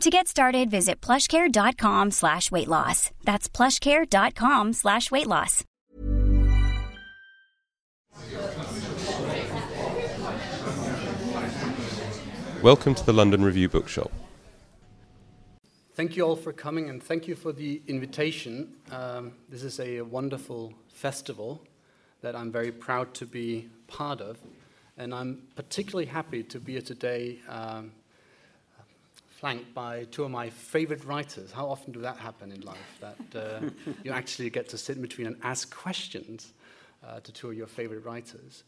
To get started, visit plushcare.com slash weight loss. That's plushcare.com slash weight loss. Welcome to the London Review Bookshop. Thank you all for coming and thank you for the invitation. Um, this is a wonderful festival that I'm very proud to be part of. And I'm particularly happy to be here today, um, flanked by two of my favorite writers. How often do that happen in life? That uh, you actually get to sit in between and ask questions uh, to two of your favorite writers.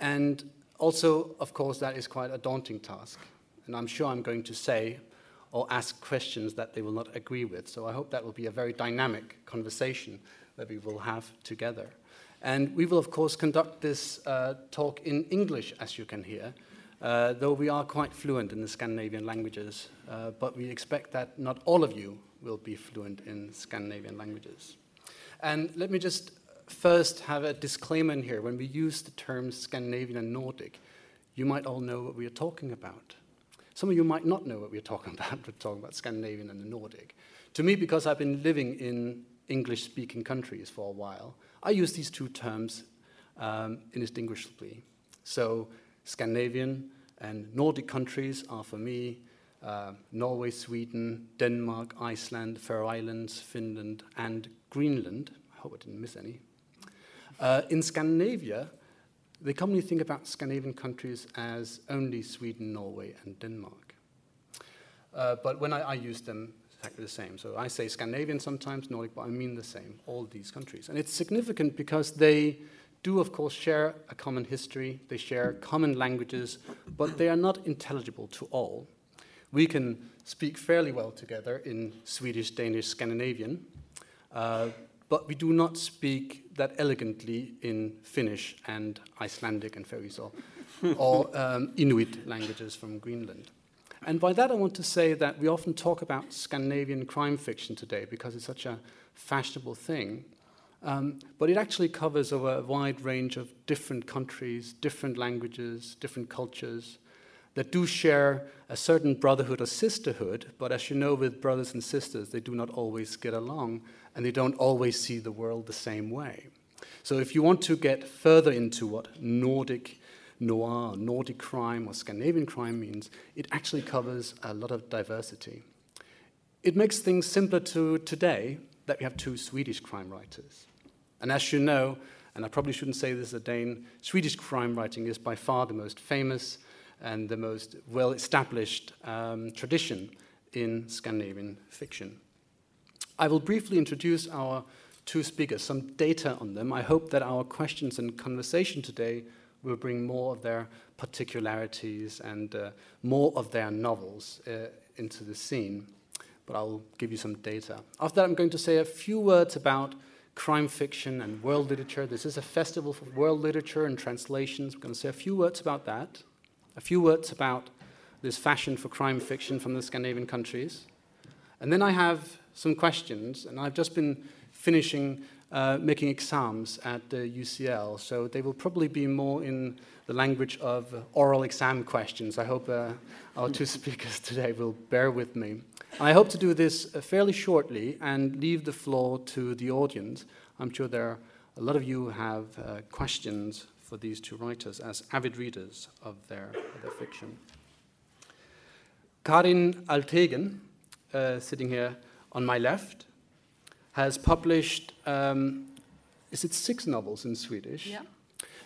And also, of course, that is quite a daunting task. And I'm sure I'm going to say or ask questions that they will not agree with. So I hope that will be a very dynamic conversation that we will have together. And we will, of course, conduct this uh, talk in English, as you can hear, uh, though we are quite fluent in the Scandinavian languages. Uh, but we expect that not all of you will be fluent in Scandinavian languages. And let me just first have a disclaimer in here. When we use the terms Scandinavian and Nordic, you might all know what we are talking about. Some of you might not know what we're talking about. We're talking about Scandinavian and the Nordic. To me, because I've been living in English speaking countries for a while, I use these two terms um, indistinguishably. So, Scandinavian and Nordic countries are for me uh, Norway, Sweden, Denmark, Iceland, Faroe Islands, Finland, and Greenland. I hope I didn't miss any. Uh, in Scandinavia, they commonly think about Scandinavian countries as only Sweden, Norway, and Denmark. Uh, but when I, I use them, it's exactly the same. So I say Scandinavian sometimes, Nordic, but I mean the same, all these countries. And it's significant because they do, of course, share a common history, they share common languages, but they are not intelligible to all. We can speak fairly well together in Swedish, Danish, Scandinavian, uh, but we do not speak that elegantly in Finnish and Icelandic and Faroese or, or um, Inuit languages from Greenland. And by that, I want to say that we often talk about Scandinavian crime fiction today because it's such a fashionable thing. Um, but it actually covers over a wide range of different countries, different languages, different cultures that do share a certain brotherhood or sisterhood. But as you know, with brothers and sisters, they do not always get along and they don't always see the world the same way. So if you want to get further into what Nordic noir, Nordic crime, or Scandinavian crime means, it actually covers a lot of diversity. It makes things simpler to today that we have two Swedish crime writers. And as you know, and I probably shouldn't say this as a Dane, Swedish crime writing is by far the most famous and the most well established um, tradition in Scandinavian fiction. I will briefly introduce our two speakers, some data on them. I hope that our questions and conversation today will bring more of their particularities and uh, more of their novels uh, into the scene. But I'll give you some data. After that, I'm going to say a few words about crime fiction and world literature. This is a festival for world literature and translations. We're going to say a few words about that, a few words about this fashion for crime fiction from the Scandinavian countries. And then I have some questions, and I've just been finishing uh, making exams at the UCL, so they will probably be more in the language of oral exam questions. I hope uh, our two speakers today will bear with me. I hope to do this uh, fairly shortly and leave the floor to the audience. I'm sure there are a lot of you have uh, questions for these two writers as avid readers of their, of their fiction. Karin Alvtegen, uh, sitting here on my left, has published, um, is it six novels in Swedish? Yeah.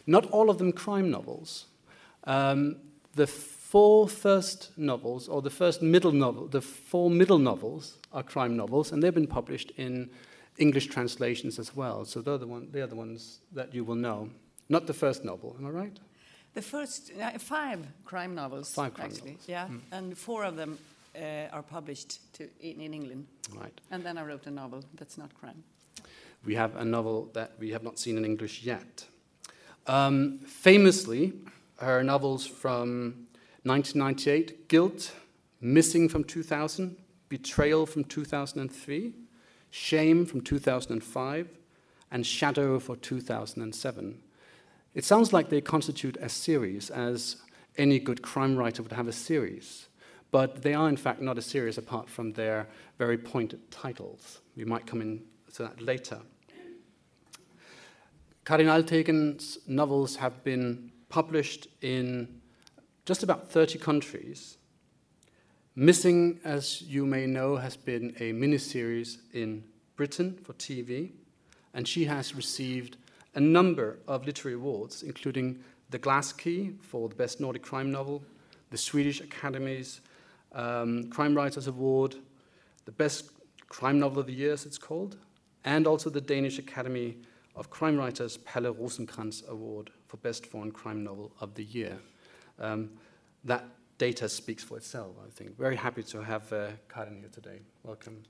Not all of them crime novels. Um, the four first novels, or the first middle novel, the four middle novels are crime novels, and they've been published in English translations as well. So they're the, one, they're the ones that you will know. Not the first novel, am I right? The first uh, five crime novels, Five crime actually, novels. yeah, Mm. and four of them uh, are published to, in, in England. Right. And then I wrote a novel that's not crime. we have a novel that we have not seen in English yet. Um, famously, her novels from 1998 Guilt, Missing from 2000, Betrayal from 2003, Shame from 2005, and Shadow for 2007. It sounds like they constitute a series, as any good crime writer would have a series. But they are, in fact, not a series apart from their very pointed titles. We might come into that later. Karin Alvtegen's novels have been published in just about 30 countries. Missing, as you may know, has been a miniseries in Britain for TV, and she has received a number of literary awards, including the Glass Key for the Best Nordic Crime Novel, the Swedish Academy's um, Crime Writers Award, the Best Crime Novel of the Year, as it's called, and also the Danish Academy of Crime Writers Palle Rosenkrantz Award for Best Foreign Crime Novel of the Year. Um, that data speaks for itself, I think. Very happy to have uh, Karin here today. Welcome.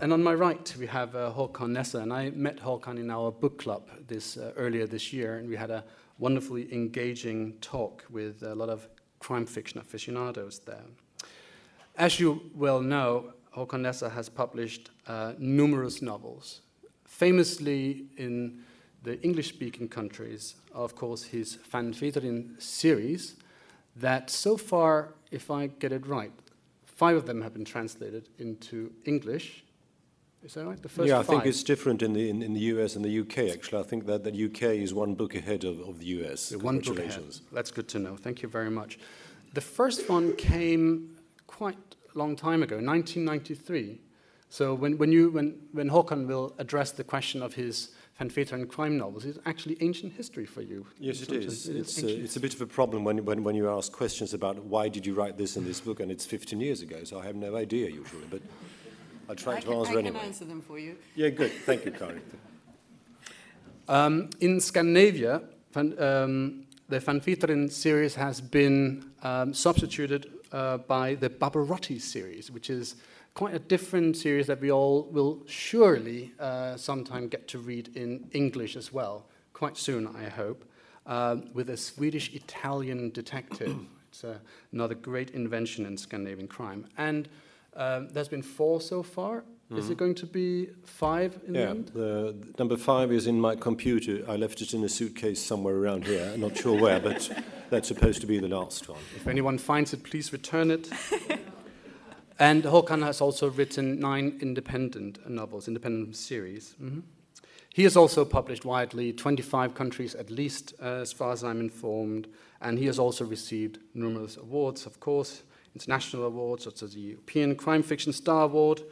And on my right, we have uh, Håkan Nesser, and I met Håkan in our book club this, uh, earlier this year, and we had a wonderfully engaging talk with a lot of crime fiction aficionados there. As you well know, Håkan Nesser has published uh, numerous novels, famously in the English-speaking countries, of course, his Van Veeteren series, that so far, if I get it right, five of them have been translated into English. Is that right? The first yeah, I five. think it's different in the in, in the US and the UK. Actually, I think that the UK is one book ahead of, of the US. The one book ahead. Congratulations. That's good to know. Thank you very much. The first one came quite a long time ago, 1993. So when, when, you, when, when Håkan will address the question of his Van Veeteren crime novels, is actually ancient history for you. Yes, it Sometimes it It's, uh, ancient. it's a bit of a problem when, when, when you ask questions about why did you write this in this book, and it's 15 years ago, so I have no idea usually, but I'll try I to can, answer I can answer them for you. Yeah, good. Thank you, Karin. Um, in Scandinavia, Van, um, the Van Veeteren series has been um, substituted uh, by the Barbarotti series, which is quite a different series that we all will surely uh, sometime get to read in English as well, quite soon, I hope, uh, with a Swedish Italian detective. it's uh, another great invention in Scandinavian crime. And um, there's been four so far. Is it going to be five in the end? the, the number five is in my computer. I left it in a suitcase somewhere around here. I'm not sure where, but that's supposed to be the last one. If anyone finds it, please return it. and Håkan has also written nine independent novels, independent series. Mhm. He has also published widely, 25 countries at least, uh, as far as I'm informed, and he has also received numerous awards, of course, international awards, such as the European Crime Fiction Star Award,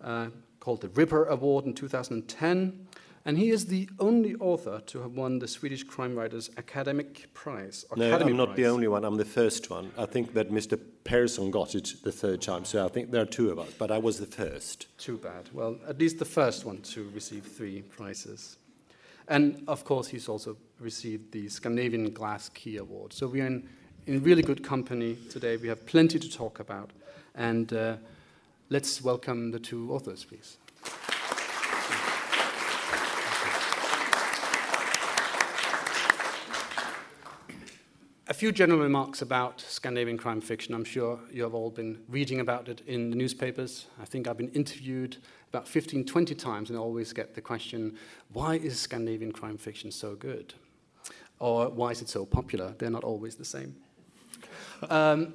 uh, called the Ripper Award in 2010, and he is the only author to have won the Swedish Crime Writers Academic Prize. No, Academy I'm not the only one. I'm the first one. I think that Mr. Persson got it the third time, so I think there are two of us, but I was the first. Too bad. Well, at least the first one to receive three prizes. And of course, he's also received the Scandinavian Glass Key Award. So we are in, in really good company today. We have plenty to talk about. And uh, let's welcome the two authors, please. A few general remarks about Scandinavian crime fiction. I'm sure you have all been reading about it in the newspapers. I think I've been interviewed about 15, 20 times and I always get the question why is Scandinavian crime fiction so good? Or why is it so popular? They're not always the same. Um,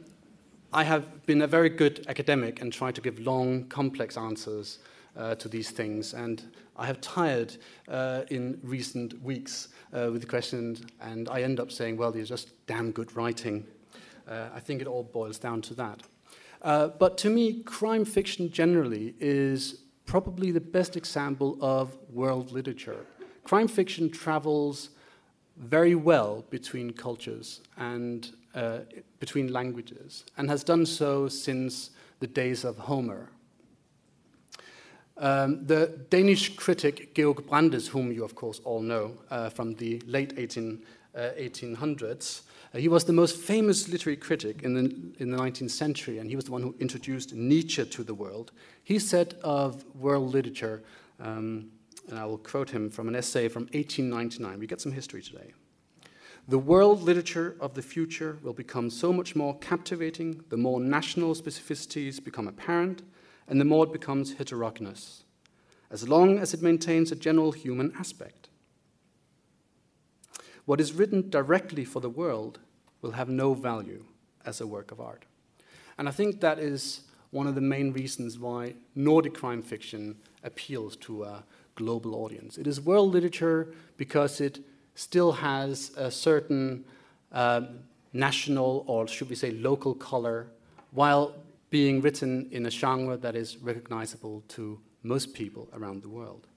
I have been a very good academic and tried to give long, complex answers uh, to these things. And I have tired uh, in recent weeks uh, with the questions, and I end up saying, well, they're just damn good writing. Uh, I think it all boils down to that. Uh, but to me, crime fiction generally is probably the best example of world literature. Crime fiction travels very well between cultures and uh, between languages, and has done so since the days of Homer. Um, the Danish critic Georg Brandes, whom you of course all know uh, from the late 18, uh, 1800s, uh, he was the most famous literary critic in the, in the 19th century, and he was the one who introduced Nietzsche to the world. He said of world literature, um, and I will quote him from an essay from 1899. We get some history today. The world literature of the future will become so much more captivating the more national specificities become apparent and the more it becomes heterogeneous, as long as it maintains a general human aspect. What is written directly for the world will have no value as a work of art. And I think that is one of the main reasons why Nordic crime fiction appeals to a global audience. It is world literature because it still has a certain uh, national, or should we say local color, while being written in a genre that is recognizable to most people around the world.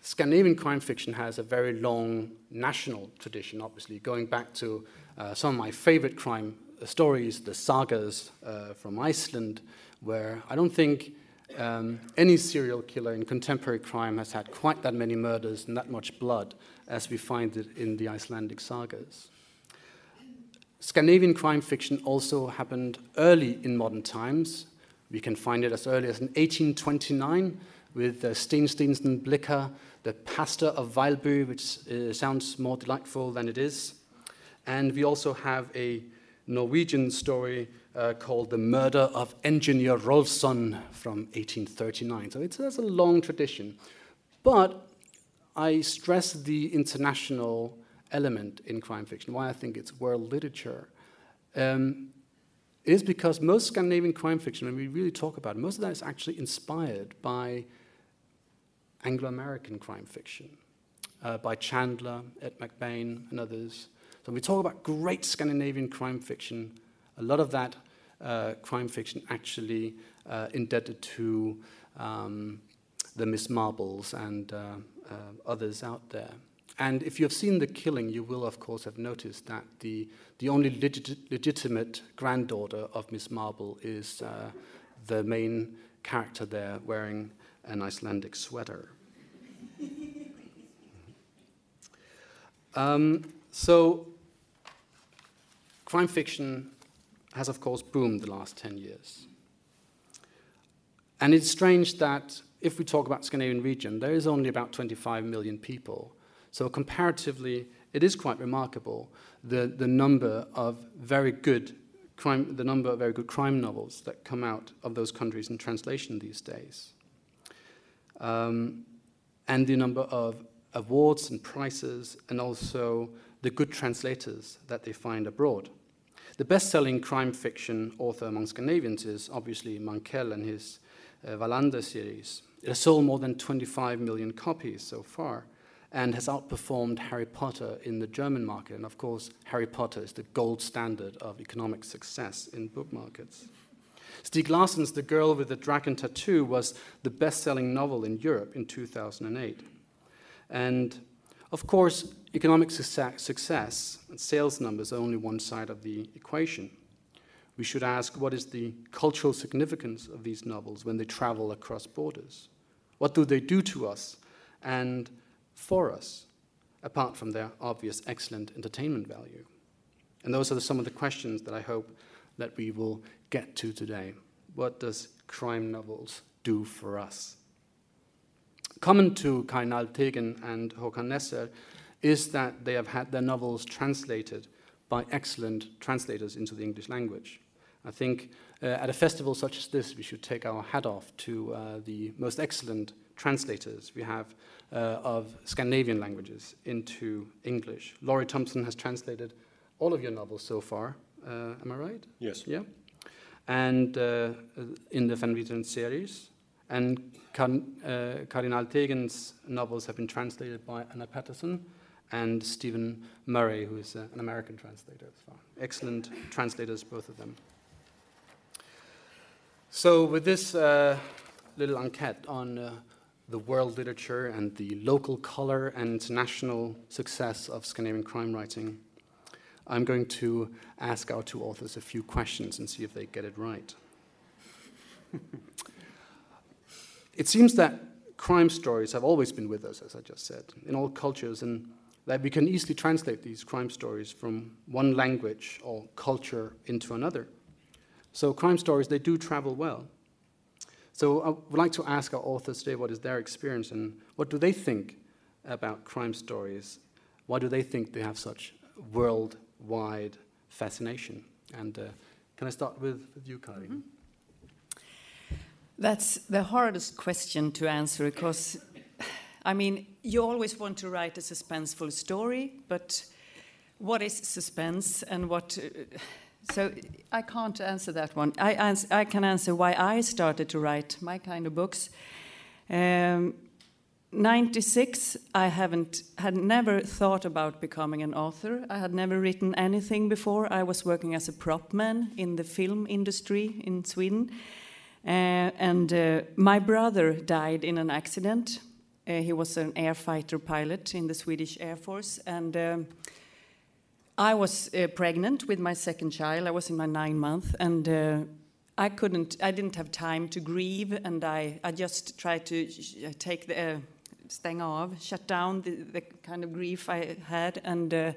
Scandinavian crime fiction has a very long national tradition, obviously, going back to uh, some of my favorite crime stories, the sagas uh, from Iceland, where I don't think um, any serial killer in contemporary crime has had quite that many murders and that much blood as we find it in the Icelandic sagas. Scandinavian crime fiction also happened early in modern times. We can find it as early as in 1829 with uh, Sten Blicher the pastor of Vejlby, which uh, sounds more delightful than it is. And we also have a Norwegian story uh, called The Murder of Engineer Rolfsson from 1839. So it's, it's a long tradition. But I stress the international element in crime fiction, why I think it's world literature. Um, is because most Scandinavian crime fiction, when we really talk about it, most of that is actually inspired by Anglo American crime fiction uh, by Chandler, Ed McBain, and others. So when we talk about great Scandinavian crime fiction, a lot of that uh, crime fiction actually uh, indebted to um, the Miss Marples and uh, others out there. And if you have seen The Killing, you will, of course, have noticed that the, the only legit legitimate granddaughter of Miss Marple is uh, the main character there wearing an Icelandic sweater. um, so, crime fiction has, of course, boomed the last 10 years. And it's strange that if we talk about Scandinavian region, there is only about 25 million people. So comparatively, it is quite remarkable the, the number of very good crime, the number of very good crime novels that come out of those countries in translation these days um, and the number of awards and prizes, and also the good translators that they find abroad. The best selling crime fiction author among Scandinavians is obviously Mankell and his uh, series. It has sold more than 25 million copies so far and has outperformed Harry Potter in the German market. And of course, Harry Potter is the gold standard of economic success in book markets. Stieg Larsson's The Girl with the Dragon Tattoo was the best selling novel in Europe in 2008. And of course, economic success and sales numbers are only one side of the equation. We should ask what is the cultural significance of these novels when they travel across borders? What do they do to us and for us, apart from their obvious excellent entertainment value? And those are some of the questions that I hope that we will get to today. What does crime novels do for us? Common to Karin Alvtegen and Håkan Nesser is that they have had their novels translated by excellent translators into the English language. I think uh, at a festival such as this, we should take our hat off to uh, the most excellent translators we have uh, of Scandinavian languages into English. Laurie Thompson has translated all of your novels so far. Uh, am I right? Yes. Yeah. And uh, in the Van Veeteren series. And Karin, uh, Alvtegen's novels have been translated by Anna Paterson and Stephen Murray, who is uh, an American translator as well. Excellent translators, both of them. So, with this uh, little enquete on uh, the world literature and the local color and national success of Scandinavian crime writing. I'm going to ask our two authors a few questions and see if they get it right. it seems that crime stories have always been with us, as I just said, in all cultures, and that we can easily translate these crime stories from one language or culture into another. So crime stories, they do travel well. So I would like to ask our authors today what is their experience and what do they think about crime stories? Why do they think they have such worldwide fascination? And uh, can I start with, with you, Kari? Mm-hmm. That's the hardest question to answer because, I mean, you always want to write a suspenseful story, but what is suspense and what. Uh, so I can't answer that one. I, ans- I can answer why I started to write my kind of books. Um, 96 i haven't had never thought about becoming an author. I had never written anything before. I was working as a prop man in the film industry in sweden. Uh, and uh, my brother died in an accident. Uh, he was an air fighter pilot in the swedish air force. And um, I was uh, pregnant with my second child. I was in my nine month, and uh, I couldn't. I didn't have time to grieve, and I, I just tried to take the uh, av, shut down the, the, kind of grief I had, and uh,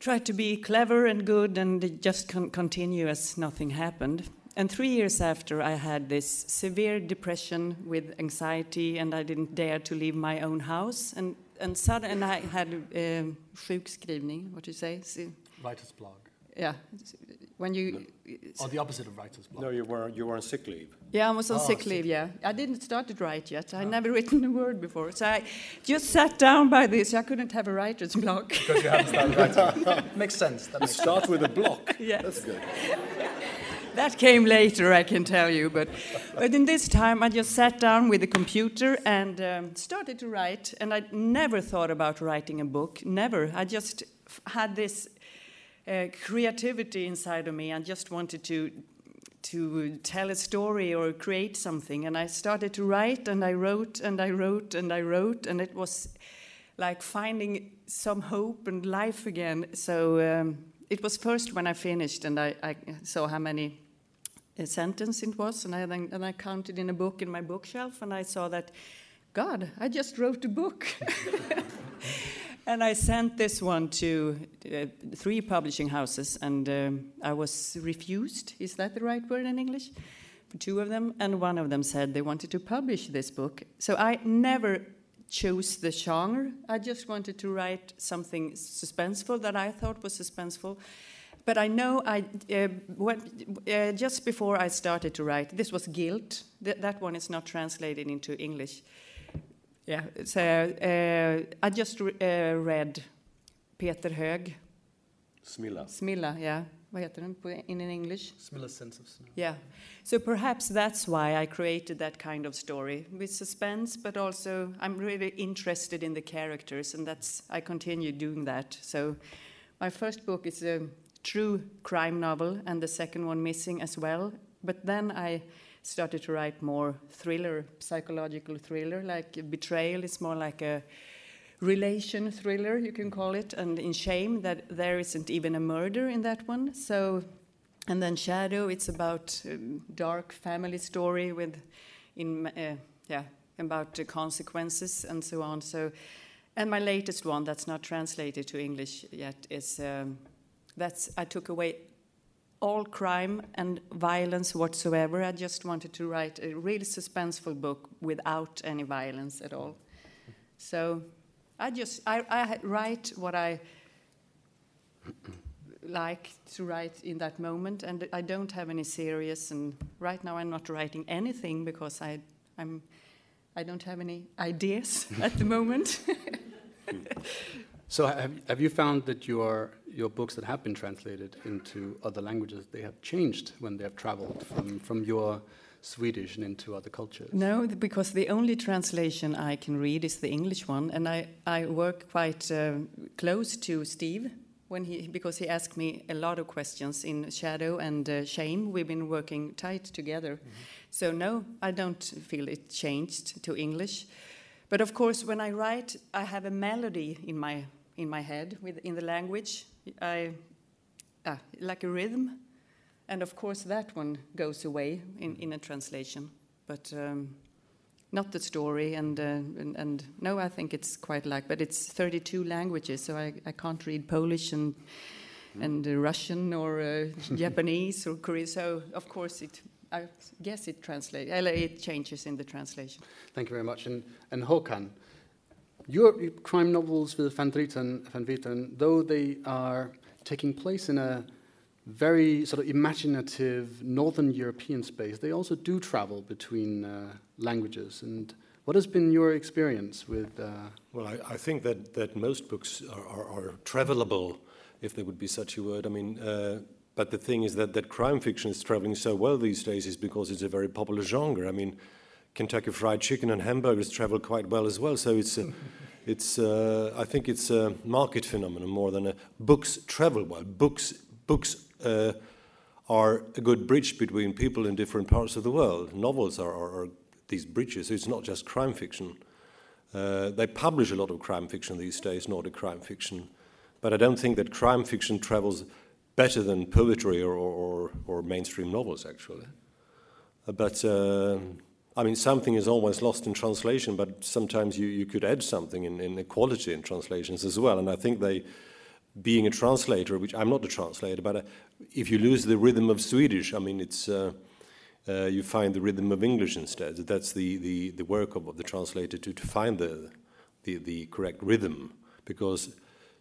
tried to be clever and good, and just con continue as nothing happened. And three years after, I had this severe depression with anxiety, and I didn't dare to leave my own house. And and sudden, and I had um, sjukskrivning. What do you say? Writer's block. Yeah, when you. No. Or the opposite of writer's block. No, you were you were on sick leave. Yeah, I was on oh, sick leave. Yeah, I didn't start to write yet. I oh. never written a word before, so I just sat down by this. I couldn't have a writer's block. Because you haven't started writing. makes sense. That makes start sense. with a block. Yeah, that's good that came later, I can tell you. But, but in this time, I just sat down with the computer and um, started to write. And I never thought about writing a book, never. I just had this uh, creativity inside of me. I just wanted to to tell a story or create something. And I started to write, and I wrote, and I wrote, and I wrote, and it was like finding some hope and life again. So. Um, it was first when I finished and I, I saw how many uh, sentence it was, and I then and I counted in a book in my bookshelf, and I saw that, God, I just wrote a book. and I sent this one to uh, three publishing houses, and um, I was refused. Is that the right word in English? Two of them, and one of them said they wanted to publish this book. So I never chose the genre. I just wanted to write something suspenseful that I thought was suspenseful. But I know I, uh, when, uh, just before I started to write, this was Guilt. Th that one is not translated into English. Yeah, so uh, I just re uh, read Peter Høeg. Smilla. Smilla, yeah. Vad heter den in English? Smilla's Sense of Smell. Yeah. So perhaps that's why I created that kind of story with suspense, but also I'm really interested in the characters, and that's I continue doing that. So my first book is a true crime novel, and the second one missing as well. But then I started to write more thriller, psychological thriller, like Betrayal is more like a relation thriller, you can call it, and in Shame, that there isn't even a murder in that one. So, and then Shadow, it's about um, dark family story with, in uh, yeah, about the consequences and so on. So, and my latest one that's not translated to English yet is um, that's I took away all crime and violence whatsoever. I just wanted to write a really suspenseful book without any violence at all. So I just I, I write what I like to write in that moment, and I don't have any serious. And right now, I'm not writing anything because I I'm I don't have any ideas at the moment. so have, have you found that your your books that have been translated into other languages they have changed when they have traveled from from your Swedish and into other cultures? No, because the only translation I can read is the English one, and I, I work quite uh, close to Steve when he because he asked me a lot of questions in shadow and uh, shame. We've been working tight together, mm-hmm. so no, I don't feel it changed to English. But of course, when I write, I have a melody in my in my head with in the language. I uh, like a rhythm, and of course that one goes away in, in a translation. But um, not the story and, uh, and, and no i think it's quite like but it's 32 languages so i, I can't read polish and mm. and uh, russian or uh, japanese or korean so of course it i guess it translates it changes in the translation thank you very much and and Håkan your crime novels with Van Van though they are taking place in a very sort of imaginative northern European space, they also do travel between uh, languages. And what has been your experience with? Uh, well, I, I, think that, that most books are, are, are, travelable, if there would be such a word. I mean, uh, but the thing is that, that crime fiction is traveling so well these days is because it's a very popular genre. I mean, Kentucky Fried Chicken and hamburgers travel quite well as well. So it's, a, it's uh, I think it's a market phenomenon more than a books travel well. Books, books uh, are a good bridge between people in different parts of the world. Novels are, are, are these bridges. So it's not just crime fiction. Uh, they publish a lot of crime fiction these days, Nordic crime fiction, but I don't think that crime fiction travels better than poetry or, or, or mainstream novels, actually. Uh, but uh, I mean, something is always lost in translation, but sometimes you, you could add something in, in quality in translations as well. And I think they, being a translator, which I'm not a translator, but uh, if you lose the rhythm of Swedish, I mean, it's uh, uh, you find the rhythm of English instead. That's the, the, the work of, of the translator to, to find the, the, the correct rhythm, because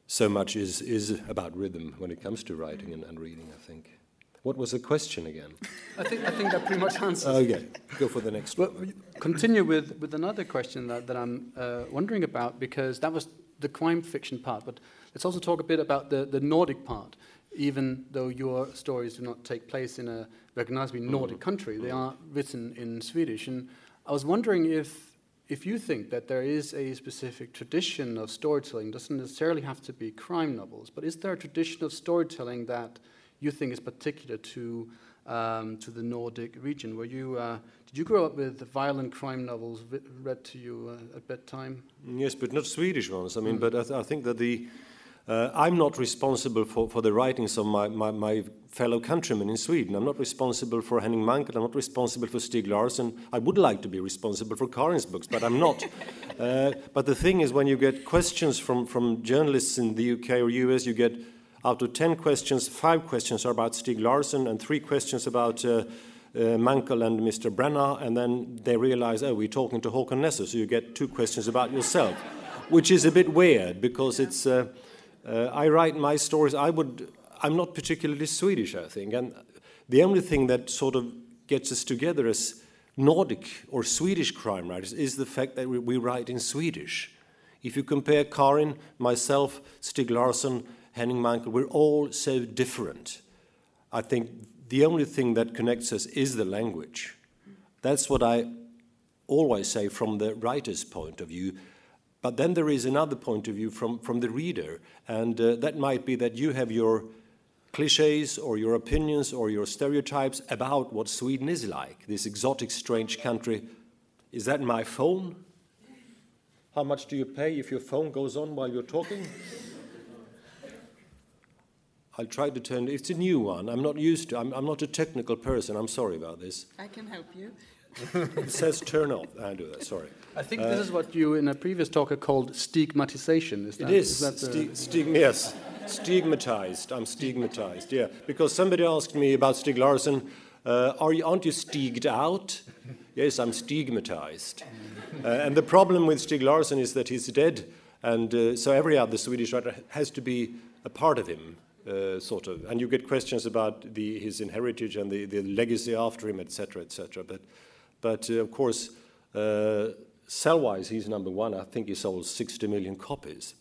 so much is, is about rhythm when it comes to writing and, and reading, I think. What was the question again? I think, I think that pretty much answers. Okay, go for the next well, one. Continue with, with another question that, that I'm uh, wondering about, because that was the crime fiction part, but let's also talk a bit about the, the Nordic part. Even though your stories do not take place in a recognizably Nordic mm. country, they are written in Swedish. And I was wondering if, if you think that there is a specific tradition of storytelling, doesn't necessarily have to be crime novels, but is there a tradition of storytelling that you think is particular to um, to the Nordic region? Were you uh, did you grow up with violent crime novels read to you uh, at bedtime? Yes, but not Swedish ones. I mean, mm. but I, th I, think that the uh, I'm not responsible for, for the writings of my, my, my, fellow countrymen in Sweden. I'm not responsible for Henning Mankell. I'm not responsible for Stieg Larsson. I would like to be responsible for Karin's books, but I'm not. uh, but the thing is, when you get questions from, from journalists in the UK or US, you get out of 10 questions, five questions are about Stieg Larsson and three questions about uh, uh, Mankell and Mr. Brenner, and then they realize, oh, we're talking to Håkan Nesser, so you get two questions about yourself, which is a bit weird because it's. Uh, uh, I write my stories. I would. I'm not particularly Swedish, I think, and the only thing that sort of gets us together as Nordic or Swedish crime writers is the fact that we, we write in Swedish. If you compare Karin, myself, Stieg Larsson, Henning we're all so different. I think the only thing that connects us is the language. That's what I always say from the writer's point of view. But then there is another point of view from, from the reader, and uh, that might be that you have your cliches or your opinions or your stereotypes about what Sweden is like, this exotic, strange country. Is that my phone? How much do you pay if your phone goes on while you're talking? I'll try to turn it's a new one. I'm not used to I'm, I'm not a technical person. I'm sorry about this. I can help you. it says turn off. I do that. Sorry. I think uh, this is what you in a previous talk called stigmatization. Is that, it is. is that the... Stig, yes. Stigmatized. I'm stigmatized. Yeah. Because somebody asked me about Stieg Larsson. Uh, are you, aren't you stigged out? yes, I'm stigmatized. Uh, and the problem with Stieg Larsson is that he's dead, and uh, so every other Swedish writer has to be a part of him. Uh, sort of, and you get questions about the, his inheritance and the, the legacy after him, etc., etc. But, but uh, of course, uh, sell-wise, he's number one. I think he sold 60 million copies.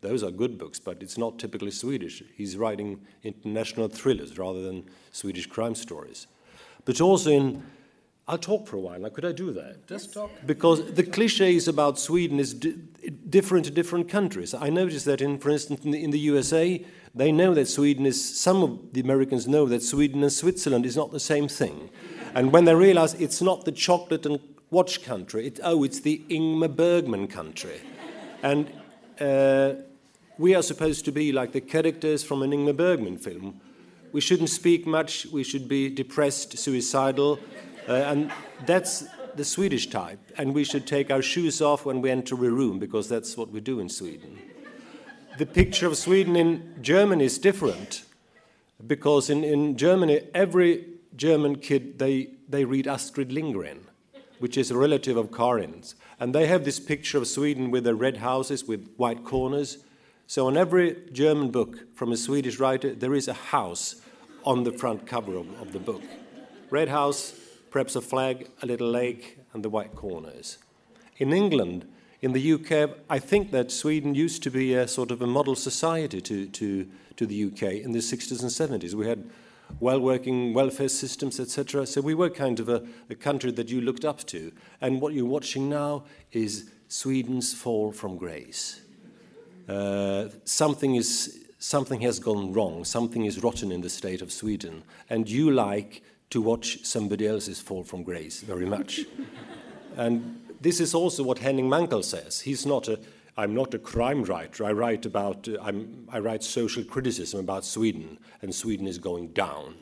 Those are good books, but it's not typically Swedish. He's writing international thrillers rather than Swedish crime stories. But also in I'll talk for a while. Now, could I do that? Just talk. Because the cliches about Sweden is di different to different countries. I noticed that, in, for instance, in the, in the USA, they know that Sweden is, some of the Americans know that Sweden and Switzerland is not the same thing. And when they realize it's not the chocolate and watch country, it, oh, it's the Ingmar Bergman country. and uh, we are supposed to be like the characters from an Ingmar Bergman film. We shouldn't speak much, we should be depressed, suicidal, uh, and that's the Swedish type. And we should take our shoes off when we enter a room, because that's what we do in Sweden. The picture of Sweden in Germany is different, because in, in Germany, every German kid, they, they read Astrid Lindgren, which is a relative of Karin's. And they have this picture of Sweden with the red houses with white corners. So on every German book from a Swedish writer, there is a house on the front cover of, of the book. Red house, perhaps a flag, a little lake, and the white corners. In England, in the UK, I think that Sweden used to be a sort of a model society to, to, to the UK in the 60s and 70s. We had well working welfare systems, etc. So we were kind of a, a, country that you looked up to. And what you're watching now is Sweden's fall from grace. Uh, something, is, something has gone wrong, something is rotten in the state of Sweden, and you like to watch somebody else's fall from grace very much. and this is also what Henning Mankell says. He's not a I'm not a crime writer. I write about uh, i write social criticism about Sweden, and Sweden is going down.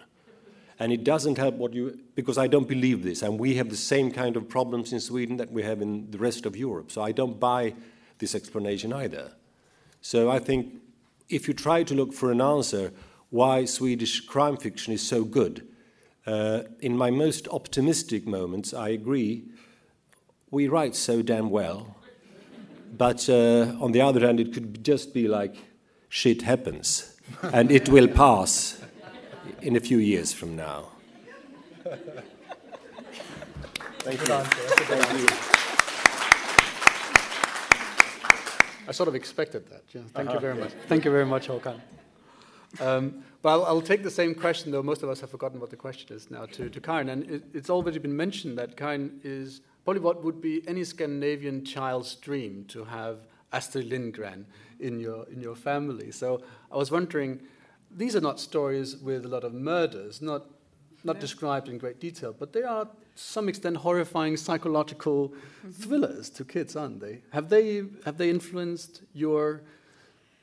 And it doesn't help what you because I don't believe this, and we have the same kind of problems in Sweden that we have in the rest of Europe. So I don't buy this explanation either. So I think if you try to look for an answer why Swedish crime fiction is so good, uh, in my most optimistic moments, I agree. We write so damn well but uh, on the other hand, it could just be like shit happens and it will pass in a few years from now. Thank you. Thank you. I sort of expected that. Yeah. Thank uh -huh. you very much. Thank you very much, Håkan. Um, but I'll, I'll, take the same question, though most of us have forgotten what the question is now, to, to Karin. And it, it's already been mentioned that Karin is probably what would be any Scandinavian child's dream to have Astrid Lindgren in your, in your family. So I was wondering, these are not stories with a lot of murders, not, not described in great detail, but they are to some extent horrifying psychological mm -hmm. thrillers to kids, aren't they? Have they, have they influenced your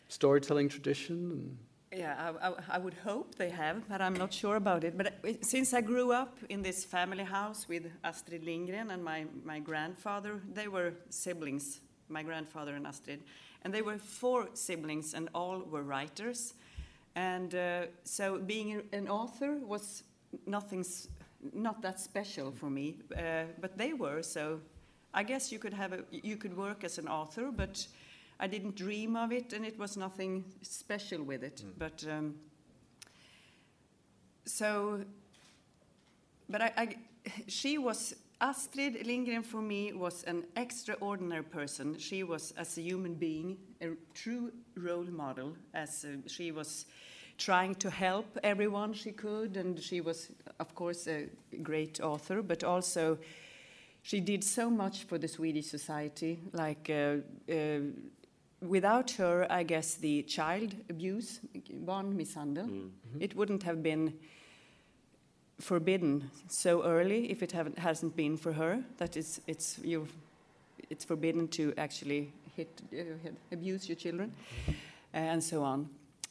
storytelling tradition? Yeah, I, I, I, would hope they have, but I'm not sure about it. But since I grew up in this family house with Astrid Lindgren and my, my grandfather, they were siblings, my grandfather and Astrid. And they were four siblings, and all were writers. And uh, so being an author was nothing, not that special for me, uh, but they were. So I guess you could, have a, you could work as an author, but I didn't dream of it, and it was nothing special with it. Mm. But um, so, but I, I, she was Astrid Lindgren for me was an extraordinary person. She was, as a human being, a true role model. As uh, she was trying to help everyone she could, and she was, of course, a great author, but also she did so much for the Swedish society, like. Uh, uh, without her, I guess the child abuse, barnmisshandel, mm -hmm. it wouldn't have been forbidden so early if it hasn't been for her. That is, it's you, it's forbidden to actually hit, uh, abuse your children, mm -hmm. uh, and so on.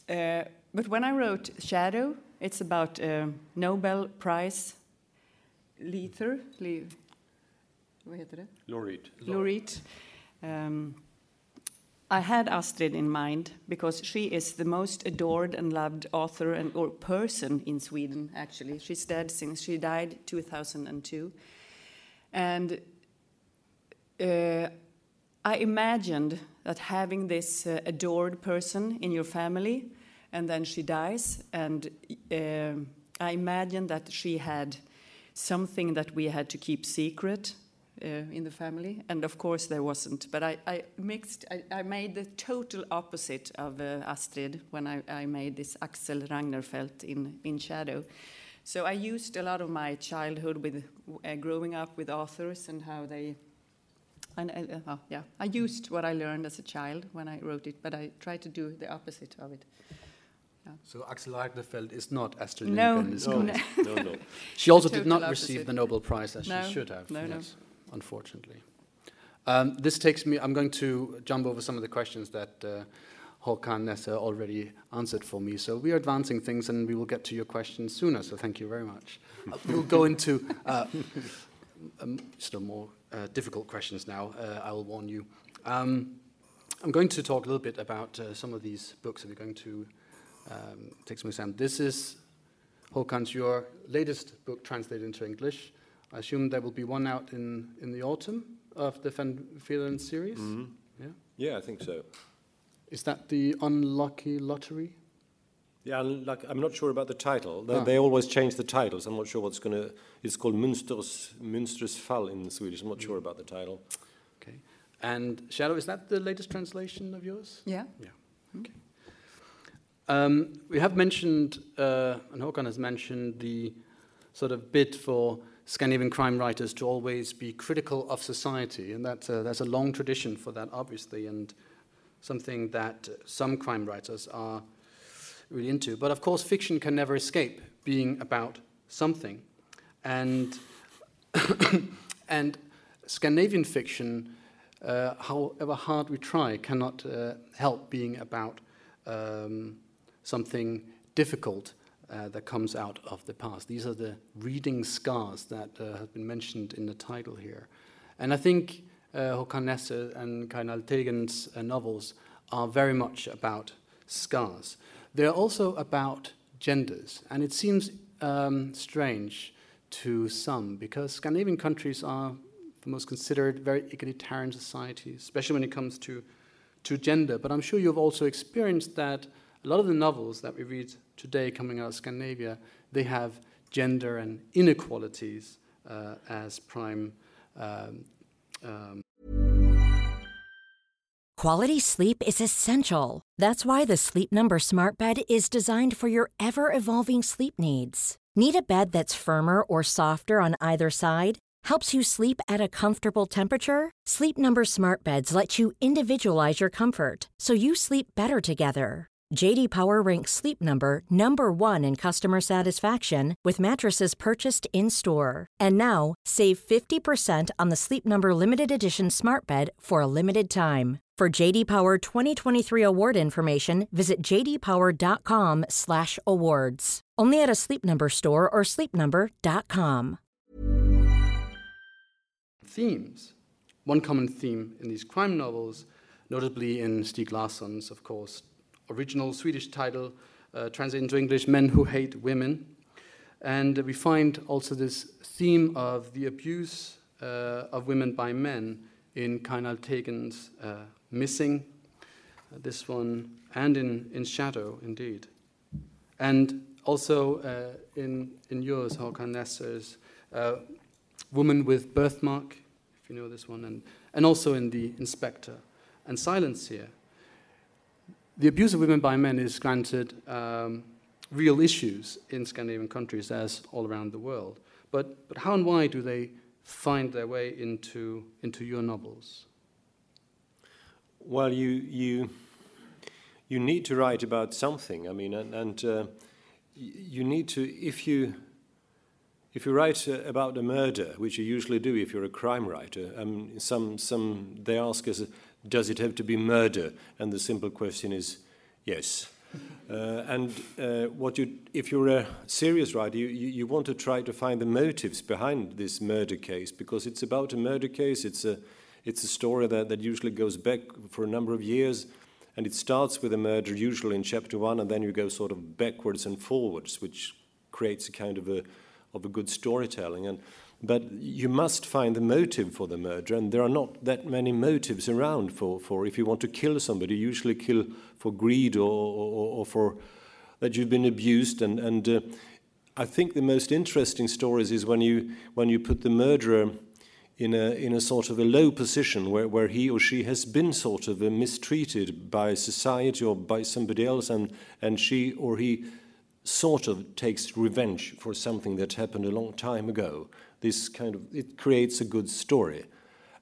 Uh, but when I wrote Shadow, it's about uh, Nobel Prize Leader, le, vad heter det? Laureate. Laureate. Um, I had Astrid in mind because she is the most adored and loved author and or person in Sweden. Actually, she's dead since she died 2002, and uh, I imagined that having this uh, adored person in your family, and then she dies, and uh, I imagined that she had something that we had to keep secret in the family, and of course there wasn't. But I, I mixed, I, I, made the total opposite of uh, Astrid when I, I, made this Axel Ragnarfelt in, in Shadow. So I used a lot of my childhood with uh, growing up with authors and how they. And uh, oh, yeah, I used what I learned as a child when I wrote it, but I tried to do the opposite of it. So Axel Ragnarfelt is not Astrid No, Lindgren. is no, no, no. She also did not opposite. receive the Nobel Prize as No, she should have. no, no. Unfortunately. Um, this takes me. I'm going to jump over some of the questions that uh, Håkan Nesser already answered for me. So we are advancing things, and we will get to your questions sooner. So thank you very much. Uh, we'll go into uh, um, still more uh, difficult questions now. Uh, I will warn you. Um, I'm going to talk a little bit about uh, some of these books that we're going to um, take some exam. This is Håkan's your latest book translated into English. I assume there will be one out in, in the autumn of the Van Veeteren series. Yeah. Yeah, I think so. Is that the Unlucky Lottery? Yeah, and like, I'm not sure about the title. They, Ah. they always change the titles. I'm not sure what's going to. It's called Münsters, Münsters Fall in Swedish. I'm not sure about the title. Okay. And Shadow, is that the latest translation of yours? Yeah. Yeah. Okay. Um, we have mentioned, uh, and Håkan has mentioned, the sort of bid for Scandinavian crime writers to always be critical of society, and that's uh, there's a long tradition for that, obviously, and something that some crime writers are really into. But of course, fiction can never escape being about something, and and Scandinavian fiction, uh, however hard we try, cannot uh, help being about um, something difficult uh, that comes out of the past. These are the reading scars that uh, have been mentioned in the title here. And I think uh, Nesser and Karin Alvtegen's uh, novels are very much about scars. They're also about genders, and it seems um, strange to some because Scandinavian countries are the most considered very egalitarian societies, especially when it comes to, to gender. But I'm sure you've also experienced that a lot of the novels that we read today coming out of Scandinavia, they have gender and inequalities uh, as prime um, um, Quality sleep is essential. That's why the Sleep Number Smart Bed is designed for your ever evolving sleep needs. Need a bed that's firmer or softer on either side? Helps you sleep at a comfortable temperature? Sleep Number Smart Beds let you individualize your comfort so you sleep better together. JD Power ranks Sleep Number number 1 in customer satisfaction with mattresses purchased in-store. And now, save 50% on the Sleep Number limited edition Smart Bed for a limited time. For JD Power 2023 award information, visit jdpower.com/awards. Only at a Sleep Number store or sleepnumber.com. themes. One common theme in these crime novels, notably in Stieg Larsson's, of course, original Swedish title, uh, translated into English, Men Who Hate Women. And we find also this theme of the abuse uh, of women by men in Karin Alvtegen's uh, Missing, uh, this one, and in, in Shadow, indeed. And also uh, in, in yours, Håkan Nesser's uh, Woman with Birthmark, if you know this one, and, and also in The Inspector. And Silence here. The abuse of women by men is granted um, real issues in Scandinavian countries as all around the world. But, but how and why do they find their way into, into your novels? Well, you you you need to write about something. I mean, and, and uh, you need to if you if you write uh, about a murder, which you usually do if you're a crime writer. Um, some some they ask us, does it have to be murder? And the simple question is, yes. Uh, and uh, what you, if you're a serious writer, you, you, you want to try to find the motives behind this murder case because it's about a murder case. It's a, it's a story that, that usually goes back for a number of years, and it starts with a murder, usually in chapter one, and then you go sort of backwards and forwards, which creates a kind of a, of a good storytelling. And but you must find the motive for the murder, and there are not that many motives around for, for if you want to kill somebody, you usually kill for greed or, or, or for that you've been abused. And, and uh, I think the most interesting stories is when you, when you put the murderer in a, in a sort of a low position where, where he or she has been sort of uh, mistreated by society or by somebody else, and, and she or he sort of takes revenge for something that happened a long time ago. This kind of it creates a good story,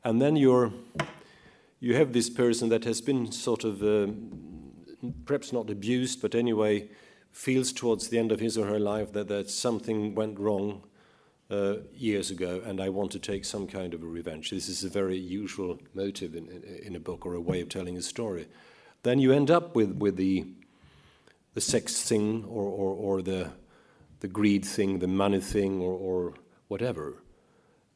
and then you're you have this person that has been sort of uh, perhaps not abused, but anyway feels towards the end of his or her life that, that something went wrong uh, years ago and I want to take some kind of a revenge. This is a very usual motive in, in, in, a book or a way of telling a story. Then you end up with, with the, the sex thing or, or, or the, the greed thing, the money thing, or, or whatever.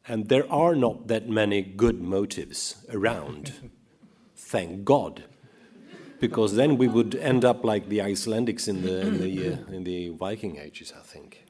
And there are not that many good motives around. Thank God because then we would end up like the Icelandics in the in the uh, in the Viking ages, I think.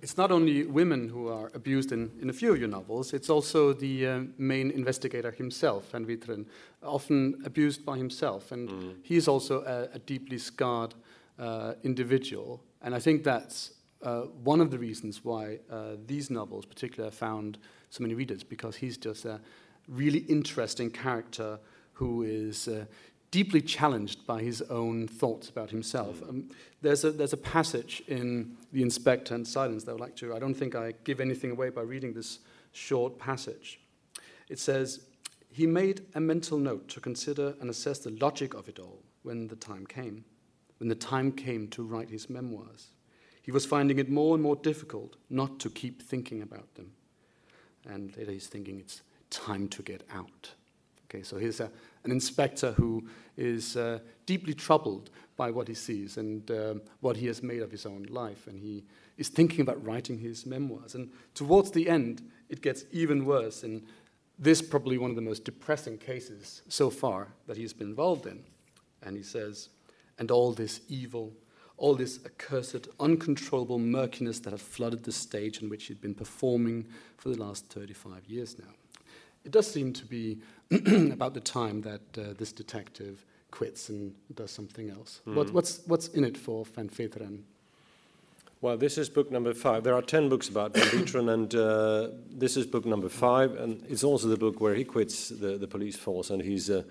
It's not only women who are abused in, in a few of your novels, it's also the uh, main investigator himself, Van Veeteren, often abused by himself. And mm. he is also a, a deeply scarred uh, individual. And I think that's uh, one of the reasons why uh, these novels, particularly, found so many readers, because he's just a really interesting character who is uh, deeply challenged by his own thoughts about himself. Um, there's, a, there's a passage in The Inspector and Silence that I would like to, I don't think I give anything away by reading this short passage. It says, He made a mental note to consider and assess the logic of it all when the time came, when the time came to write his memoirs. He was finding it more and more difficult not to keep thinking about them. And later he's thinking it's time to get out. Okay, so here's a, an inspector who is uh, deeply troubled by what he sees and uh, what he has made of his own life. And he is thinking about writing his memoirs. And towards the end, it gets even worse. And this probably one of the most depressing cases so far that he's been involved in. And he says, and all this evil, all this accursed, uncontrollable murkiness that had flooded the stage on which he'd been performing for the last 35 years now. It does seem to be about the time that uh, this detective quits and does something else. Mm. What, what's, what's in it for Van Veeteren? Well, this is book number five. There are ten books about Van Veeteren, and uh, this is book number five, and it's also the book where he quits the, the police force, and he's uh,